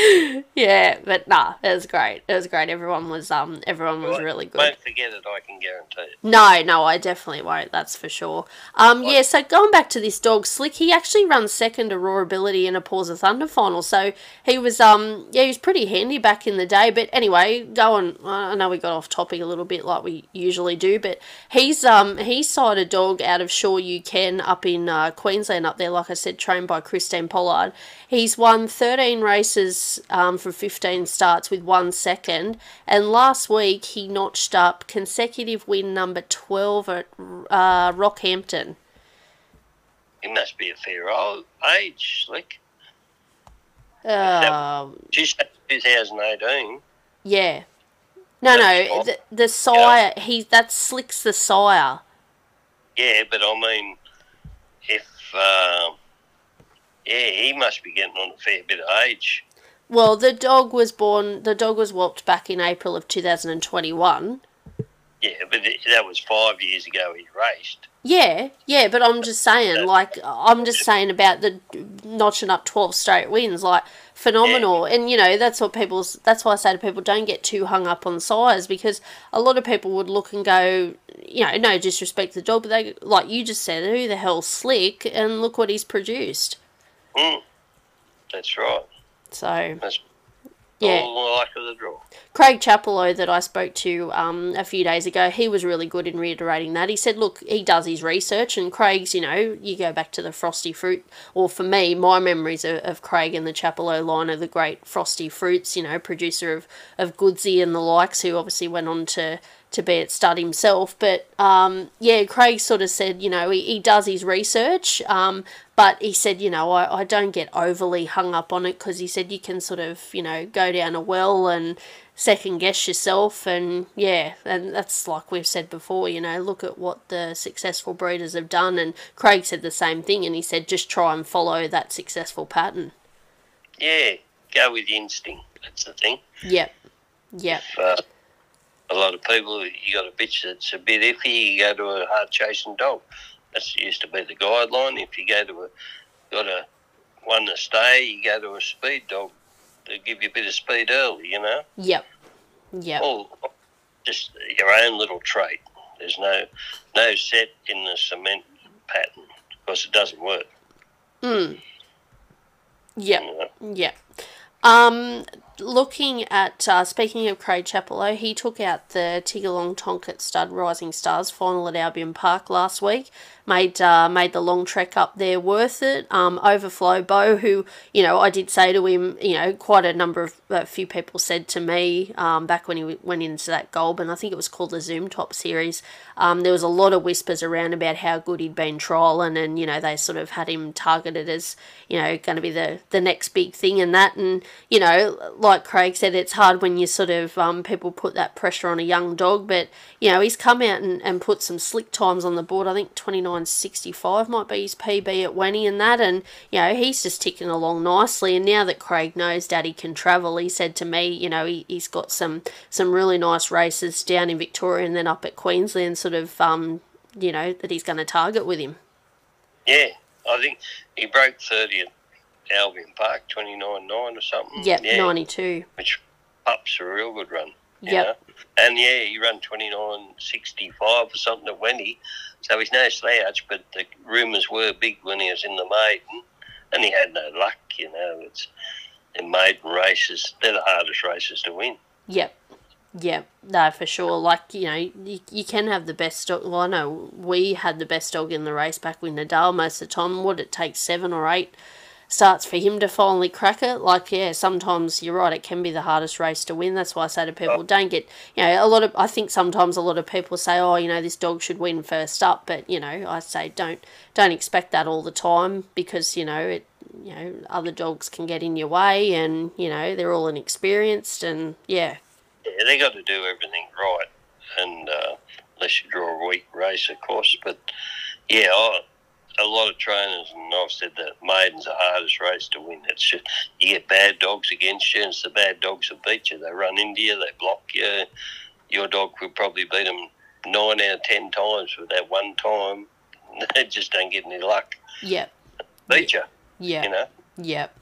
yeah, but nah, it was great. It was great. Everyone was um, everyone was really good. Won't forget it. I can guarantee it. No, no, I definitely won't. That's for sure. Um, yeah. So going back to this dog, Slick, he actually runs second to Raw Ability in a Paws of Thunder final. So he was um, yeah, he was pretty handy back in the day. But anyway, go on. I know we got off topic a little bit like we usually do, but he's um, he sired a dog out of Sure You Can up in uh, Queensland up there. Like I said, trained by Christine Pollard. He's won thirteen races um, from fifteen starts with one second, and last week he notched up consecutive win number 12 at uh, Rockhampton. He must be a fair old age, Slick. Uh, Just 2018. yeah. No, That's no, the, the sire, he that's Slick's the sire. Yeah, but I mean, if uh, yeah, he must be getting on a fair bit of age. Well, the dog was born, the dog was whelped back in April of 2021. Yeah, but that was five years ago. He raced. Yeah, yeah, but I'm just saying, like, I'm just saying about the notching up 12 straight wins, like, phenomenal. And, you know, that's what people's, that's why I say to people, don't get too hung up on size because a lot of people would look and go, you know, no disrespect to the dog, but they, like you just said, who the hell's slick? And look what he's produced. Mm, that's right. So, That's yeah. all the luck of the draw. Craig Chapello that I spoke to um, a few days ago, he was really good in reiterating that. He said, look, he does his research, and Craig's, you know, you go back to the Frosty Fruit, or for me, my memories of, of Craig and the Chapello line are the great Frosty Fruits, you know, producer of, of Goodsy and the likes, who obviously went on to, to be at stud himself. But um, yeah, Craig sort of said, you know, he, he does his research, um, but he said, you know, I, I don't get overly hung up on it because he said you can sort of, you know, go down a well and second guess yourself. And yeah, and that's like we've said before, you know, look at what the successful breeders have done. And Craig said the same thing, and he said just try and follow that successful pattern. Yeah, go with instinct. That's the thing. Yep. Yep. Uh, a lot of people, you got a bitch that's a bit iffy, you go to a hard chasing dog. That used to be the guideline. If you go to a got a one to stay, you go to a speed dog. They give you a bit of speed early, you know. Yep. Yep. All just your own little trait. There's no no set in the cement pattern because it doesn't work. Mm. Yep. You know? Yeah. Um, looking at uh, speaking of Craig Chapello, he took out the Tiggerlong Tonkat Stud Rising Stars final at Albion Park last week. Made uh, made the long trek up there worth it. Um, Overflow Bo, who you know I did say to him, you know, quite a number of a few people said to me um, back when he went into that Goulburn, I think it was called the Zoom Top series. Um, there was a lot of whispers around about how good he'd been trialing, and you know they sort of had him targeted as you know going to be the the next big thing and that. And you know, like Craig said, it's hard when you sort of um, people put that pressure on a young dog, but you know he's come out and, and put some slick times on the board. I think twenty nine sixty five might be his PB at Wenny and that, and you know he's just ticking along nicely. And now that Craig knows Daddy can travel, he said to me, you know, he, he's got some some really nice races down in Victoria and then up at Queensland, sort of, um, you know, that he's going to target with him. Yeah, I think he broke thirty at Albion Park, twenty nine nine or something. Yep, yeah, ninety two. which ups a real good run. Yep. know. And yeah, he ran twenty nine sixty five or something at Wendy, so he's no slouch. But the rumours were big when he was in the maiden, and he had no luck. You know, it's in maiden races; they're the hardest races to win. Yep. Yep. No, for sure. Like, you know, you, you can have the best dog. Well, I know we had the best dog in the race back with Nadal most of the time. Would it take seven or eight starts for him to finally crack it? Like, yeah, sometimes you're right. It can be the hardest race to win. That's why I say to people, don't get, you know, a lot of, I think sometimes a lot of people say, oh, you know, this dog should win first up. But, you know, I say don't, don't expect that all the time because, you know, it, you know, other dogs can get in your way and, you know, they're all inexperienced and, yeah. Yeah, they got to do everything right, and uh, unless you draw a weak race, of course. But yeah, I, a lot of trainers, and I've said that maiden's the hardest race to win. It's just you get bad dogs against you, and it's the bad dogs that beat you. They run into you, they block you. Your dog could probably beat them nine out of ten times, but that one time they just don't get any luck. Yep. Beat you, Yeah. you know. Yep.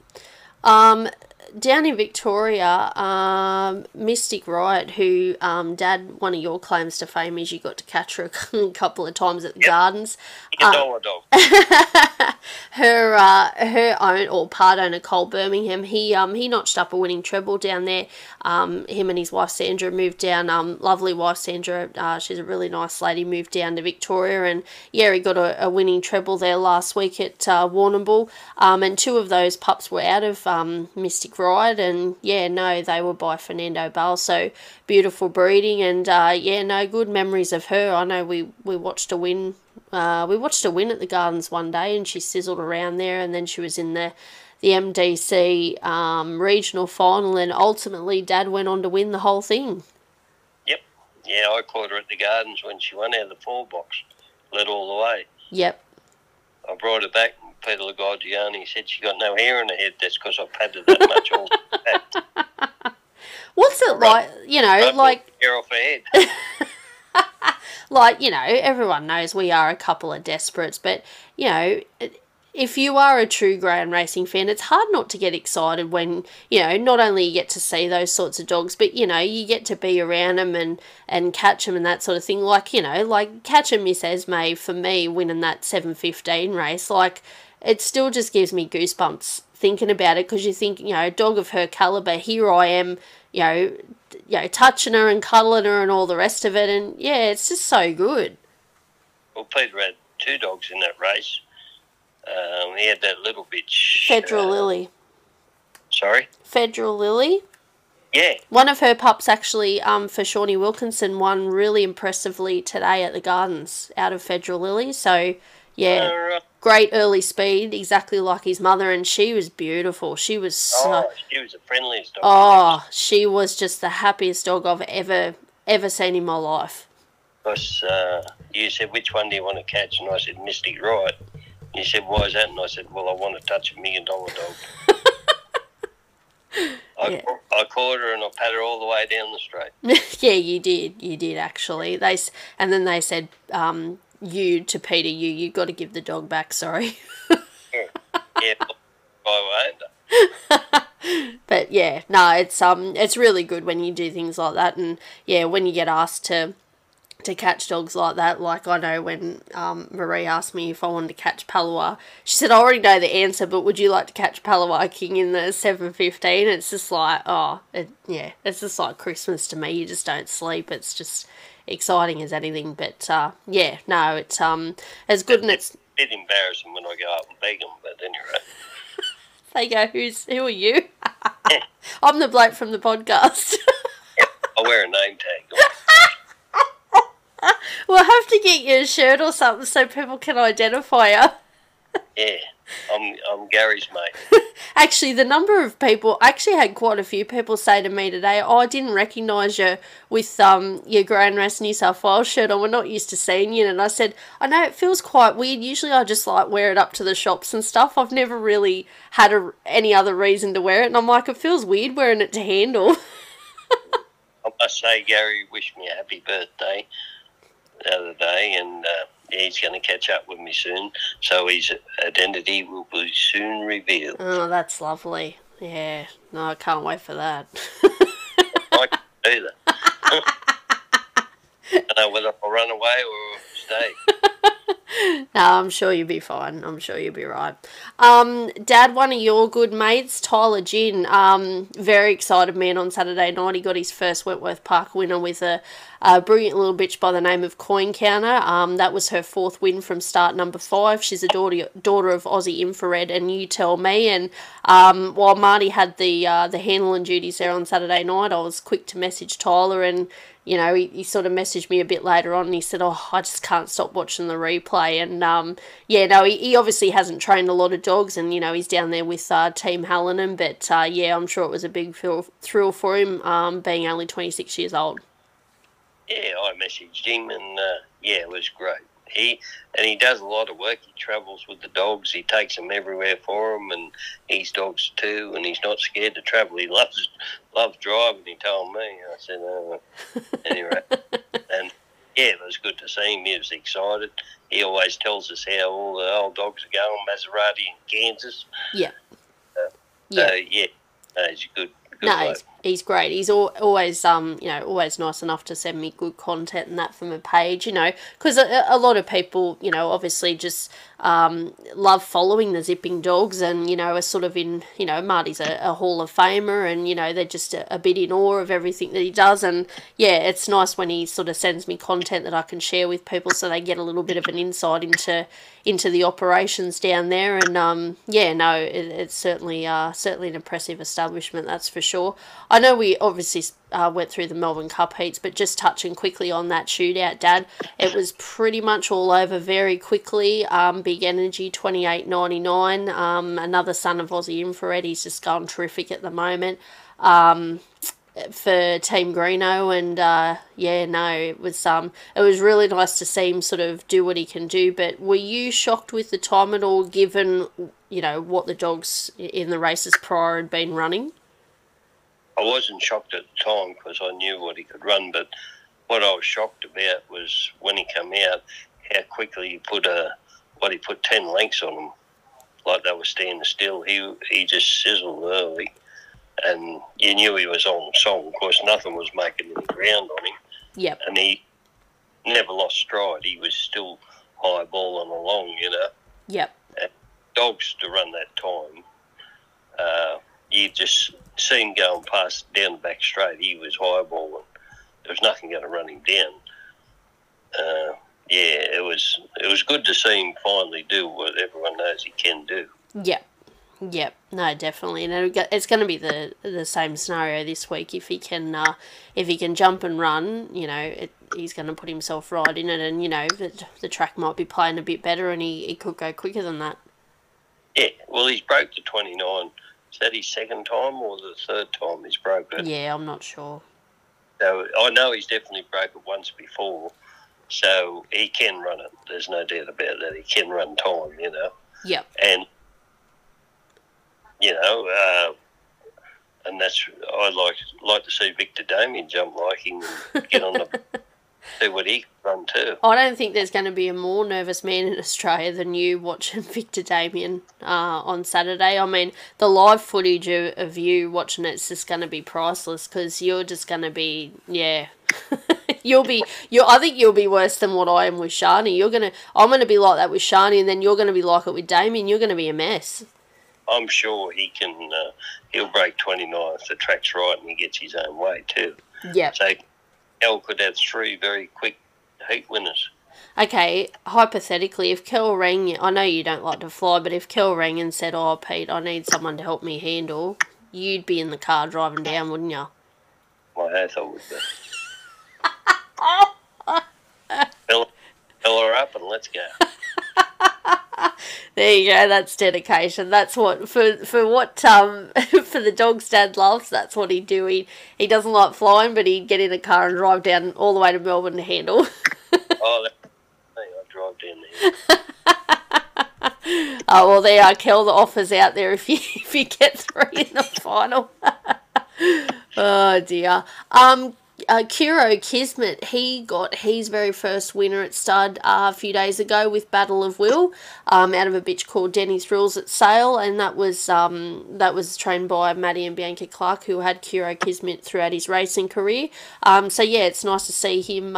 Um, down in Victoria, um, Mystic Riot, who um, Dad, one of your claims to fame is you got to catch her a couple of times at the Yep. gardens. Uh, dog. her uh, her own or part owner Cole Birmingham he um he notched up a winning treble down there. Um, him and his wife Sandra moved down. Um, lovely wife Sandra. Uh, she's a really nice lady. Moved down to Victoria and yeah, he got a, a winning treble there last week at uh, Warrnambool. Um, and two of those pups were out of um, Mystic Riot and yeah, no, they were by Fernando Bale. So beautiful breeding and uh, yeah, no good memories of her. I know we we watched a win uh, we watched her win at the Gardens one day, and she sizzled around there, and then she was in the the MDC um, regional final, and ultimately Dad went on to win the whole thing. Yep. Yeah, I caught her at the gardens when she won out of the four box. Led all the way. Yep. I brought her back Peter Lagogiannis said she got no hair in her head. That's because I patted that much all. What's it like? You know, like hair off her head. like you know, everyone knows we are a couple of desperates, but you know. If you are a true grand racing fan, it's hard not to get excited when you know not only you get to see those sorts of dogs, but you know you get to be around them and and catch them and that sort of thing. Like you know, like catching Miss Esme for me winning that seven fifteen race, like it still just gives me goosebumps thinking about it because you think you know a dog of her caliber. Here I am, you know, you know touching her and cuddling her and all the rest of it, and yeah, it's just so good. Well, Peter had two dogs in that race. Um, he had that little bitch. Federal uh, Lily. Sorry? Federal Lily. Yeah. One of her pups actually, um, for Shawnee Wilkinson, won really impressively today at the Gardens out of Federal Lily. So, yeah, Uh. Great early speed, exactly like his mother, and she was beautiful. She was so. oh, she was the friendliest dog. Oh, she was just the happiest dog I've ever ever seen in my life. Because uh, you said, which one do you want to catch? And I said, Mystic Riot. You said, why is that? And I said, well, I want to touch a million dollar dog. I, Yeah. I caught her and I pat her all the way down the street. yeah, you did. You did actually. They and then they said, um, "You to Peter, you you got to give the dog back." Sorry, Yeah, by way. but yeah, no, it's um, it's really good when you do things like that, and yeah, when you get asked to to catch dogs like that. Like I know when um, Marie asked me if I wanted to catch Palawa, she said I already know the answer, but would you like to catch Palawa King in the seven fifteen? It's just like oh, it, yeah, it's just like Christmas to me. You just don't sleep. It's just exciting as anything. But uh, yeah, no, it's um as good and it's. A bit embarrassing when I go up and beg them, but anyway. They go, who's who are you? I'm the bloke from the podcast. I wear a name tag. we'll have to get you a shirt or something so people can identify you. Yeah, I'm, I'm Gary's mate. Actually, the number of people, I actually had quite a few people say to me today, oh, I didn't recognise you with um, your Grand Race New South Wales shirt on. We're not used to seeing you. And I said, I know it feels quite weird. Usually I just like wear it up to the shops and stuff. I've never really had a, any other reason to wear it. And I'm like, it feels weird wearing it to handle. I must say, Gary wished me a happy birthday the other day, and uh, he's going to catch up with me soon. So his identity will be soon revealed. oh, that's lovely. Yeah, no, I can't wait for that. I can do that. I don't know whether I'll run away or stay. No, I'm sure you'll be fine. I'm sure you'll be right. Um, Dad, one of your good mates, Tyler Gin, um, very excited man on Saturday night. He got his first Wentworth Park winner with a, a brilliant little bitch by the name of Coin Counter. Um, that was her fourth win from start number five. She's a daughter daughter of Aussie Infrared and You Tell Me. And um, while Marty had the uh, the handling duties there on Saturday night, I was quick to message Tyler and you know, he, he sort of messaged me a bit later on and he said, Oh, I just can't stop watching the replay. And um, yeah, no, he, he obviously hasn't trained a lot of dogs and, you know, he's down there with uh, Team Hallinan. But uh, yeah, I'm sure it was a big thrill, thrill for him um, being only 26 years old. Yeah, I messaged him, and uh, yeah, it was great. He and he does a lot of work. He travels with the dogs. He takes them everywhere for them, and he's dogs too. And he's not scared to travel. He loves loves driving. He told me. I said, oh. anyway, and yeah, it was good to see him. He was excited. He always tells us how all the old dogs are going. Maserati in Kansas. Yeah. Uh, so Yeah. yeah, No, he's a good. good no, bloke. he's, he's great. He's al- always, um, you know, always nice enough to send me good content and that from a page, you know, because a, a lot of people, you know, obviously just um, love following the zipping dogs and, you know, are sort of in, you know, Marty's a, a Hall of Famer and, you know, they're just a, a bit in awe of everything that he does. And yeah, it's nice when he sort of sends me content that I can share with people so they get a little bit of an insight into into the operations down there. And um, yeah, no, it, it's certainly uh, certainly an impressive establishment, that's for sure. I know we obviously uh, went through the Melbourne Cup heats, but just touching quickly on that shootout, Dad, it was pretty much all over very quickly. Um, Big Energy twenty eight ninety nine. Um, another son of Aussie Infrared. He's just gone terrific at the moment. Um, for Team Greeno, and uh, yeah, no, it was um, it was really nice to see him sort of do what he can do. But were you shocked with the time at all, given you know what the dogs in the races prior had been running? I wasn't shocked at the time because I knew what he could run, but what I was shocked about was when he came out, how quickly he put a what he put ten lengths on him, like they were standing still. He he just sizzled early, and you knew he was on song. Of course, nothing was making any ground on him, Yep. and he never lost stride. He was still high balling along, you know. Yep. Dogs to run that time, uh, you just see him going past down the back straight. He was highballing. There was nothing going to run him down. Uh, yeah, it was it was good to see him finally do what everyone knows he can do. Yep. Yep. No, definitely, and go- it's going to be the the same scenario this week. If he can, uh, if he can jump and run, you know, it, he's going to put himself right in it, and you know, the, the track might be playing a bit better, and he, he could go quicker than that. Yeah, well, he's broke the twenty nine. Is that his second time or the third time he's broke it? Yeah, I'm not sure. So I know he's definitely broke it once before. So he can run it. There's no doubt about that. He can run time, you know. Yep. and you know, uh, and that's I like like to see Victor Damien jump like him and get on the see what he can run too. I don't think there's going to be a more nervous man in Australia than you watching Victor Damien uh, on Saturday. I mean, the live footage of, of you watching it's just going to be priceless because you're just going to be, yeah. you'll be you I think you'll be worse than what I am with Shani. You're gonna I'm gonna be like that with Shani and then you're gonna be like it with Damien. You're gonna be a mess. I'm sure he can. Uh, he'll break 29 if the track's right and he gets his own way too. Yeah. So Kel could have three very quick heat winners. Okay, hypothetically, if Kel rang, you, I know you don't like to fly, but if Kel rang and said, "Oh, Pete, I need someone to help me handle," you'd be in the car driving down, wouldn't you? My I would be. fill her up and let's go. There you go. That's dedication. That's what for for what um for the dog's dad loves. That's what he'd do. He he doesn't like flying, but he'd get in a car and drive down all the way to Melbourne to handle. Oh, that, I drive down there. Oh well, there are Kel. The offers out there if you if you get three in the final. oh dear. Um, uh, Kiro Kismet, he got his very first winner at stud uh, a few days ago with Battle of Will, um, out of a bitch called Denny's Thrills at Sale, and that was um, that was trained by Maddie and Bianca Clark, who had Kiro Kismet throughout his racing career. Um, so yeah, it's nice to see him.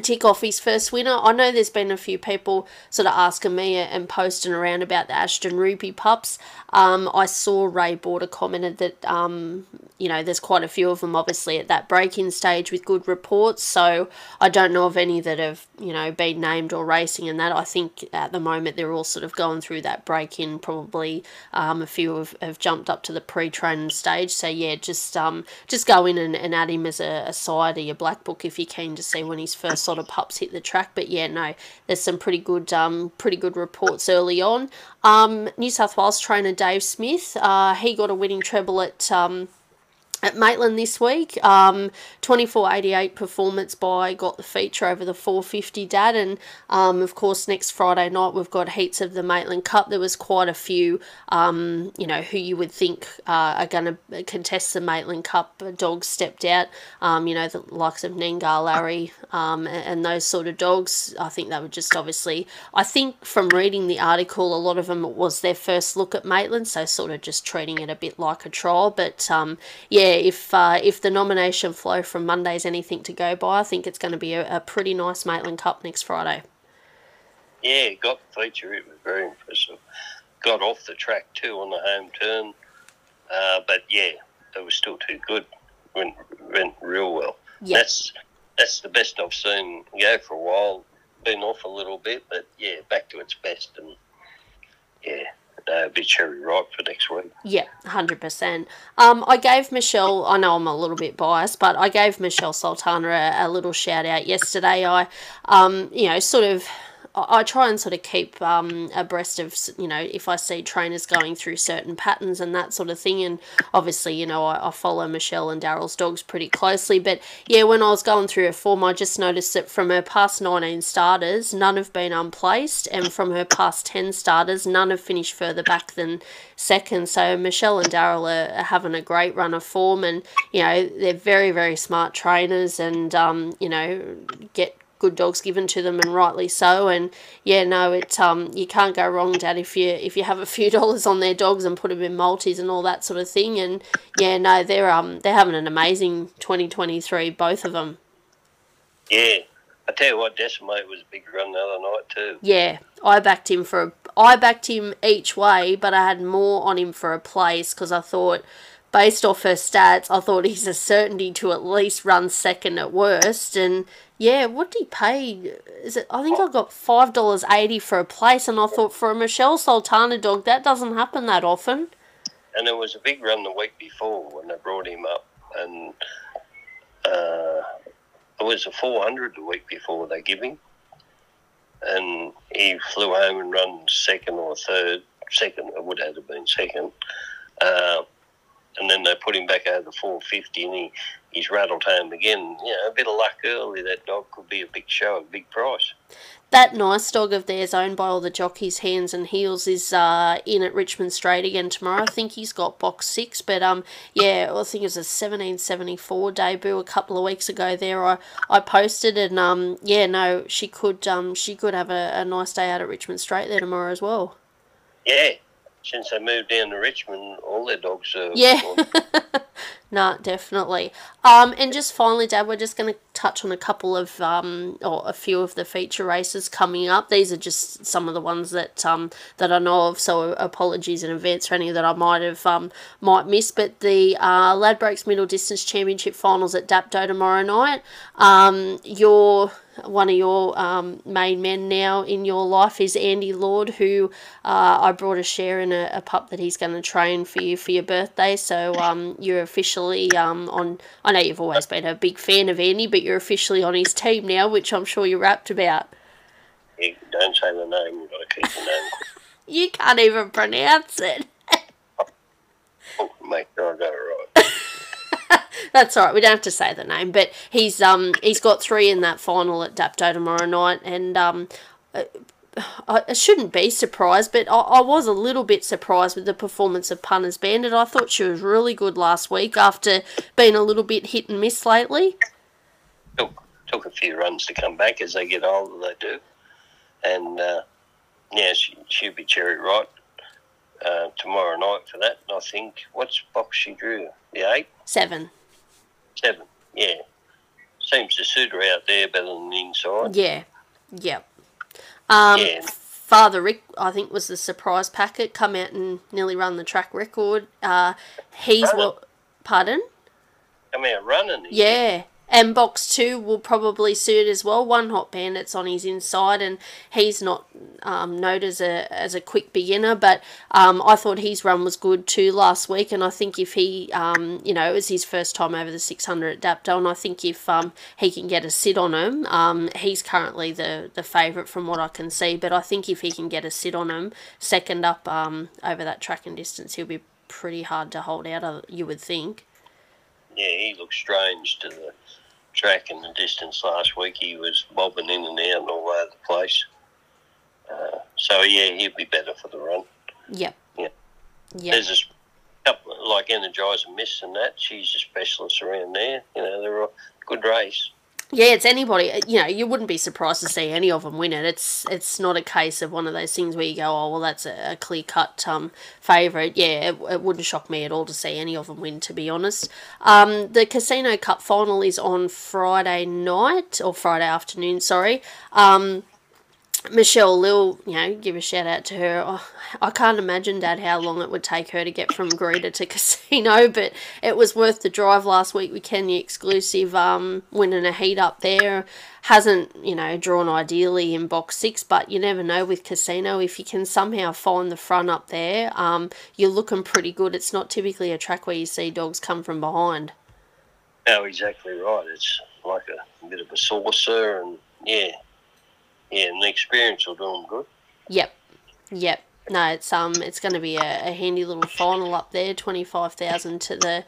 Tick off his first winner. I know there's been a few people sort of asking me and posting around about the Ashton Ruby pups. Um, I saw Ray Border commented that um, you know there's quite a few of them obviously at that break-in stage with good reports. So I don't know of any that have you know been named or racing and that. I think at the moment they're all sort of going through that break-in. Probably um, a few have, have jumped up to the pre-training stage. So yeah, just um, just go in and, and add him as a, a side of your black book if you're keen to see when he's first sort of pups hit the track. But yeah, no, there's some pretty good um, pretty good reports early on. Um, New South Wales trainer Dave Smith, uh, he got a winning treble at um, at Maitland this week. Um, 2488 performance by got the feature over the 450 dad. And um, of course, next Friday night, we've got heats of the Maitland Cup. There was quite a few, um, you know, who you would think uh, are going to contest the Maitland Cup. Dogs stepped out, um, you know, the likes of Nengar Larry um, and, those sort of dogs. I think they were just obviously, I think from reading the article, a lot of them was their first look at Maitland, so sort of just treating it a bit like a trial. But um, yeah, if uh, if the nomination flow from Monday is anything to go by, I think it's going to be a, a pretty nice Maitland Cup next Friday. Yeah, got the feature. It was very impressive. Got off the track too on the home turn, uh, but yeah, it was still too good. Went went real well. Yeah. That's that's the best I've seen go for a while. Been off a little bit, but yeah, back to its best, and yeah, uh, be cherry ripe for next week. Yeah, hundred percent. Um, I gave Michelle. I know I'm a little bit biased, but I gave Michelle Sultana a, a little shout out yesterday. I, um, you know, sort of. I try and sort of keep um, abreast of, you know, if I see trainers going through certain patterns and that sort of thing. And obviously, you know, I, I follow Michelle and Daryl's dogs pretty closely. But yeah, when I was going through her form, I just noticed that from her past 19 starters, none have been unplaced. And from her past 10 starters, none have finished further back than second. So Michelle and Daryl are, are having a great run of form. And, you know, they're very, very smart trainers and, um, you know, get good dogs given to them and rightly so. And yeah no it um you can't go wrong dad if you if you have a few dollars on their dogs and put them in multis and all that sort of thing. And yeah no they're um they're having an amazing 2023 both of them Yeah, I tell you what, Decimate was a big run the other night too. yeah. I backed him for a i backed him each way but i had more on him for a place because i thought based off her stats i thought he's a certainty to at least run second at worst. And yeah what did he pay is it i think i got five dollars eighty for a place and i thought for a michelle sultana dog that doesn't happen that often And there was a big run the week before when they brought him up, and uh, it was a 400 the week before they give him. And he flew home and run second or third. Second, it would have been second. Uh, and then they put him back over the 450 and he, he's rattled home again. You know, a bit of luck early. That dog could be a big show, a big price. that nice dog of theirs owned by all the jockeys hands and heels is uh, in at richmond straight again tomorrow i think he's got box six but um yeah i think it was a 1774 debut a couple of weeks ago there i i posted and um yeah no she could um she could have a, a nice day out at richmond straight there tomorrow as well Yeah, since they moved down to Richmond, all their dogs are. Yeah. No, definitely. Um, and just finally, Dad, we're just going to touch on a couple of, um, or a few of the feature races coming up. These are just some of the ones that um, that I know of. So apologies in advance for any that I might have um, might miss. But the uh, Ladbrokes Middle Distance Championship finals at Dapto tomorrow night. Um, your one of your um, main men now in your life is Andy Lord, who uh, I brought a share in a, a pup that he's going to train for you for your birthday. So um, you're officially um, on. I know you've always been a big fan of Andy, but you're officially on his team now, which I'm sure you're rapt about. You don't say the name, you've got to keep the name. You can't even pronounce it. make sure I got it right. That's all right. We don't have to say the name, but he's um he's got three in that final at Dapto tomorrow night, and um. uh, I shouldn't be surprised, but I, I was a little bit surprised with the performance of Punters Bandit. I thought she was really good last week after being a little bit hit and miss lately. Took, a few runs to come back as they get older, they do. And uh, yeah, she, she'll be cherry right uh, tomorrow night for that. And I think, what's box she drew? The eight? Seven. Seven. Yeah. Seems to suit her out there better than the inside. Yeah. Yep. Um, Yeah. Father Rick, I think, was the surprise packet. Come out and nearly run the track record. Uh, he's Running? well. Pardon? Come out running. Yeah. And box two will probably suit as well. One hot bandit's on his inside, and he's not um, known as a as a quick beginner. But um, I thought his run was good too last week, and I think if he, um, you know, it was his first time over the six hundred at Dapto, and I think if um, he can get a sit on him, um, he's currently the the favourite from what I can see. But I think if he can get a sit on him, second up um, over that track and distance, he'll be pretty hard to hold out. uh, You would think. yeah, he looks strange to the track in the distance last week. He was bobbing in and out and all over the place. Uh, so yeah, he'll be better for the run. Yep. Yeah. Yep. There's a couple like Energizer Miss and that. She's a specialist around there. You know, they're a good race. Yeah, it's anybody. You know, you wouldn't be surprised to see any of them win it. It's it's not a case of one of those things where you go, oh well, that's a, a clear cut um, favourite. Yeah, it, it, wouldn't shock me at all to see any of them win. To be honest, um, the Casino Cup final is on Friday night or Friday afternoon. Sorry. Um, Michelle Lil, you know, give a shout out to her. Oh, I can't imagine, Dad, how long it would take her to get from Greta to Casino, but it was worth the drive last week We with Kenya exclusive, um, winning a heat up there. Hasn't, you know, drawn ideally in box six, but you never know with Casino. If you can somehow find the front up there, um, you're looking pretty good. It's not typically a track where you see dogs come from behind. Oh, exactly right. It's like a bit of a saucer, and yeah, yeah, and the experience will do them good. Yep, yep. No, it's um, it's going to be a, a handy little final up there. Twenty five thousand to the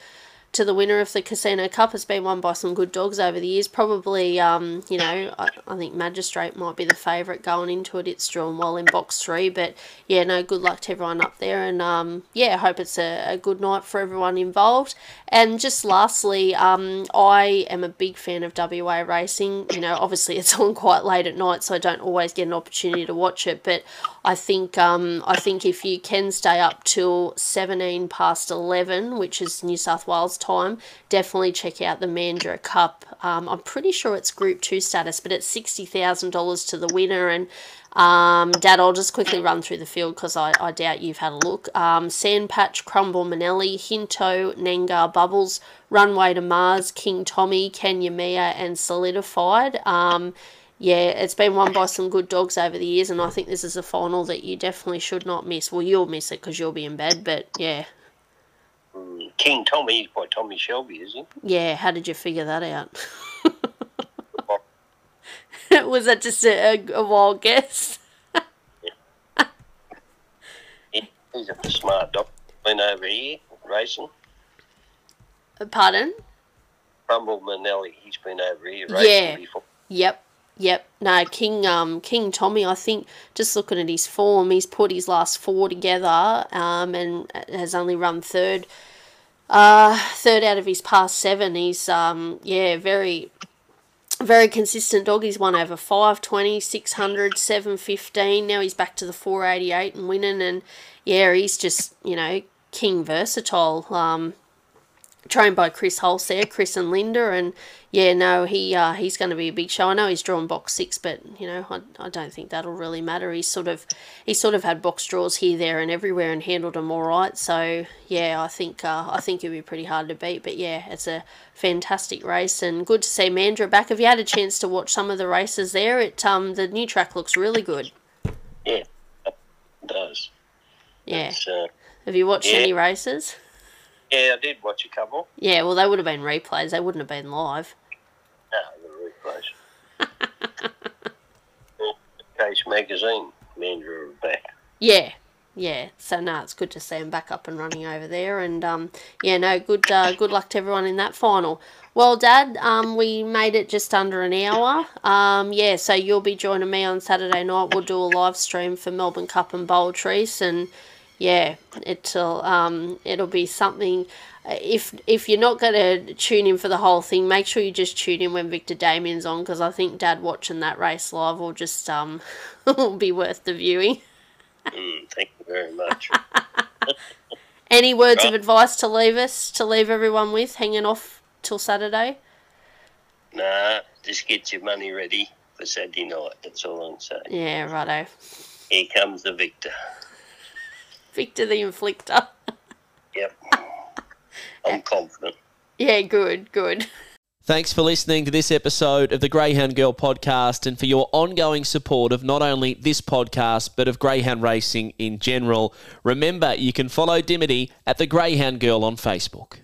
to the winner of the Casino Cup. It's been won by some good dogs over the years. Probably, um, you know, I, I think Magistrate might be the favourite going into it. It's drawn well in box three, but yeah, no, good luck to everyone up there, and um, yeah, I hope it's a, a good night for everyone involved. And just lastly, um, I am a big fan of WA racing. You know, obviously it's on quite late at night, so I don't always get an opportunity to watch it, but I think um, I think if you can stay up till seventeen past eleven, which is New South Wales time, definitely check out the Mandurah Cup. Um, I'm pretty sure it's Group Two status, but it's sixty thousand dollars to the winner. And um, Dad, I'll just quickly run through the field because I, I doubt you've had a look. Um, Sandpatch, Crumble, Manelli, Hinto, Nengar, Bubbles, Runway to Mars, King Tommy, Kenya Mia, and Solidified. Um, yeah, it's been won by some good dogs over the years, and I think this is a final that you definitely should not miss. Well, you'll miss it because you'll be in bed, but yeah. Mm, King Tommy he's by Tommy Shelby, is he? Yeah, how did you figure that out? Was that just a, a, a wild guess? yeah. He's a smart dog. Been over here racing. Pardon? Crumble Manelli, he's been over here racing Yeah. before. Yep. Yep. No, King um King Tommy, I think just looking at his form, he's put his last four together, um, and has only run third uh third out of his past seven. He's um yeah, very very consistent dog. He's won over 520, 600, 715. Now he's back to the 488 and winning and yeah, he's just, you know, king versatile. Um trained by Chris Hulse there, Chris and Linda, and yeah, no, he uh, he's going to be a big show. I know he's drawn box six, but you know, I, I don't think that'll really matter. He's sort of he's sort of had box draws here, there, and everywhere, and handled them all right. So yeah, I think uh, I think it'll be pretty hard to beat. But yeah, it's a fantastic race, and good to see Mandurah back. Have you had a chance to watch some of the races there? It um the new track looks really good. Yeah, it does. Yeah, uh, have you watched yeah. any races? Yeah, I did watch a couple. Yeah, well, they would have been replays. They wouldn't have been live. No, the replays. Case magazine, Mandurah are back. Yeah, yeah. So no, it's good to see him back up and running over there, and um, yeah, no, good, uh, good luck to everyone in that final. Well, Dad, um, we made it just under an hour. Um, yeah, so you'll be joining me on Saturday night. We'll do a live stream for Melbourne Cup and Bold Trease, and yeah, it'll um, it'll be something. If if you're not going to tune in for the whole thing, make sure you just tune in when Victor Damien's on, because I think Dad watching that race live will just um, will be worth the viewing. Mm, thank you very much. Any words of advice to leave us, to leave everyone with, hanging off till Saturday? nah, just get your money ready for Saturday night. That's all I'm saying. Yeah, righto. Here comes the victor. Victor the Inflictor. Yep. I'm confident. Yeah, good, good. Thanks for listening to this episode of the Greyhound Girl podcast and for your ongoing support of not only this podcast but of Greyhound racing in general. Remember, you can follow Dimity at the Greyhound Girl on Facebook.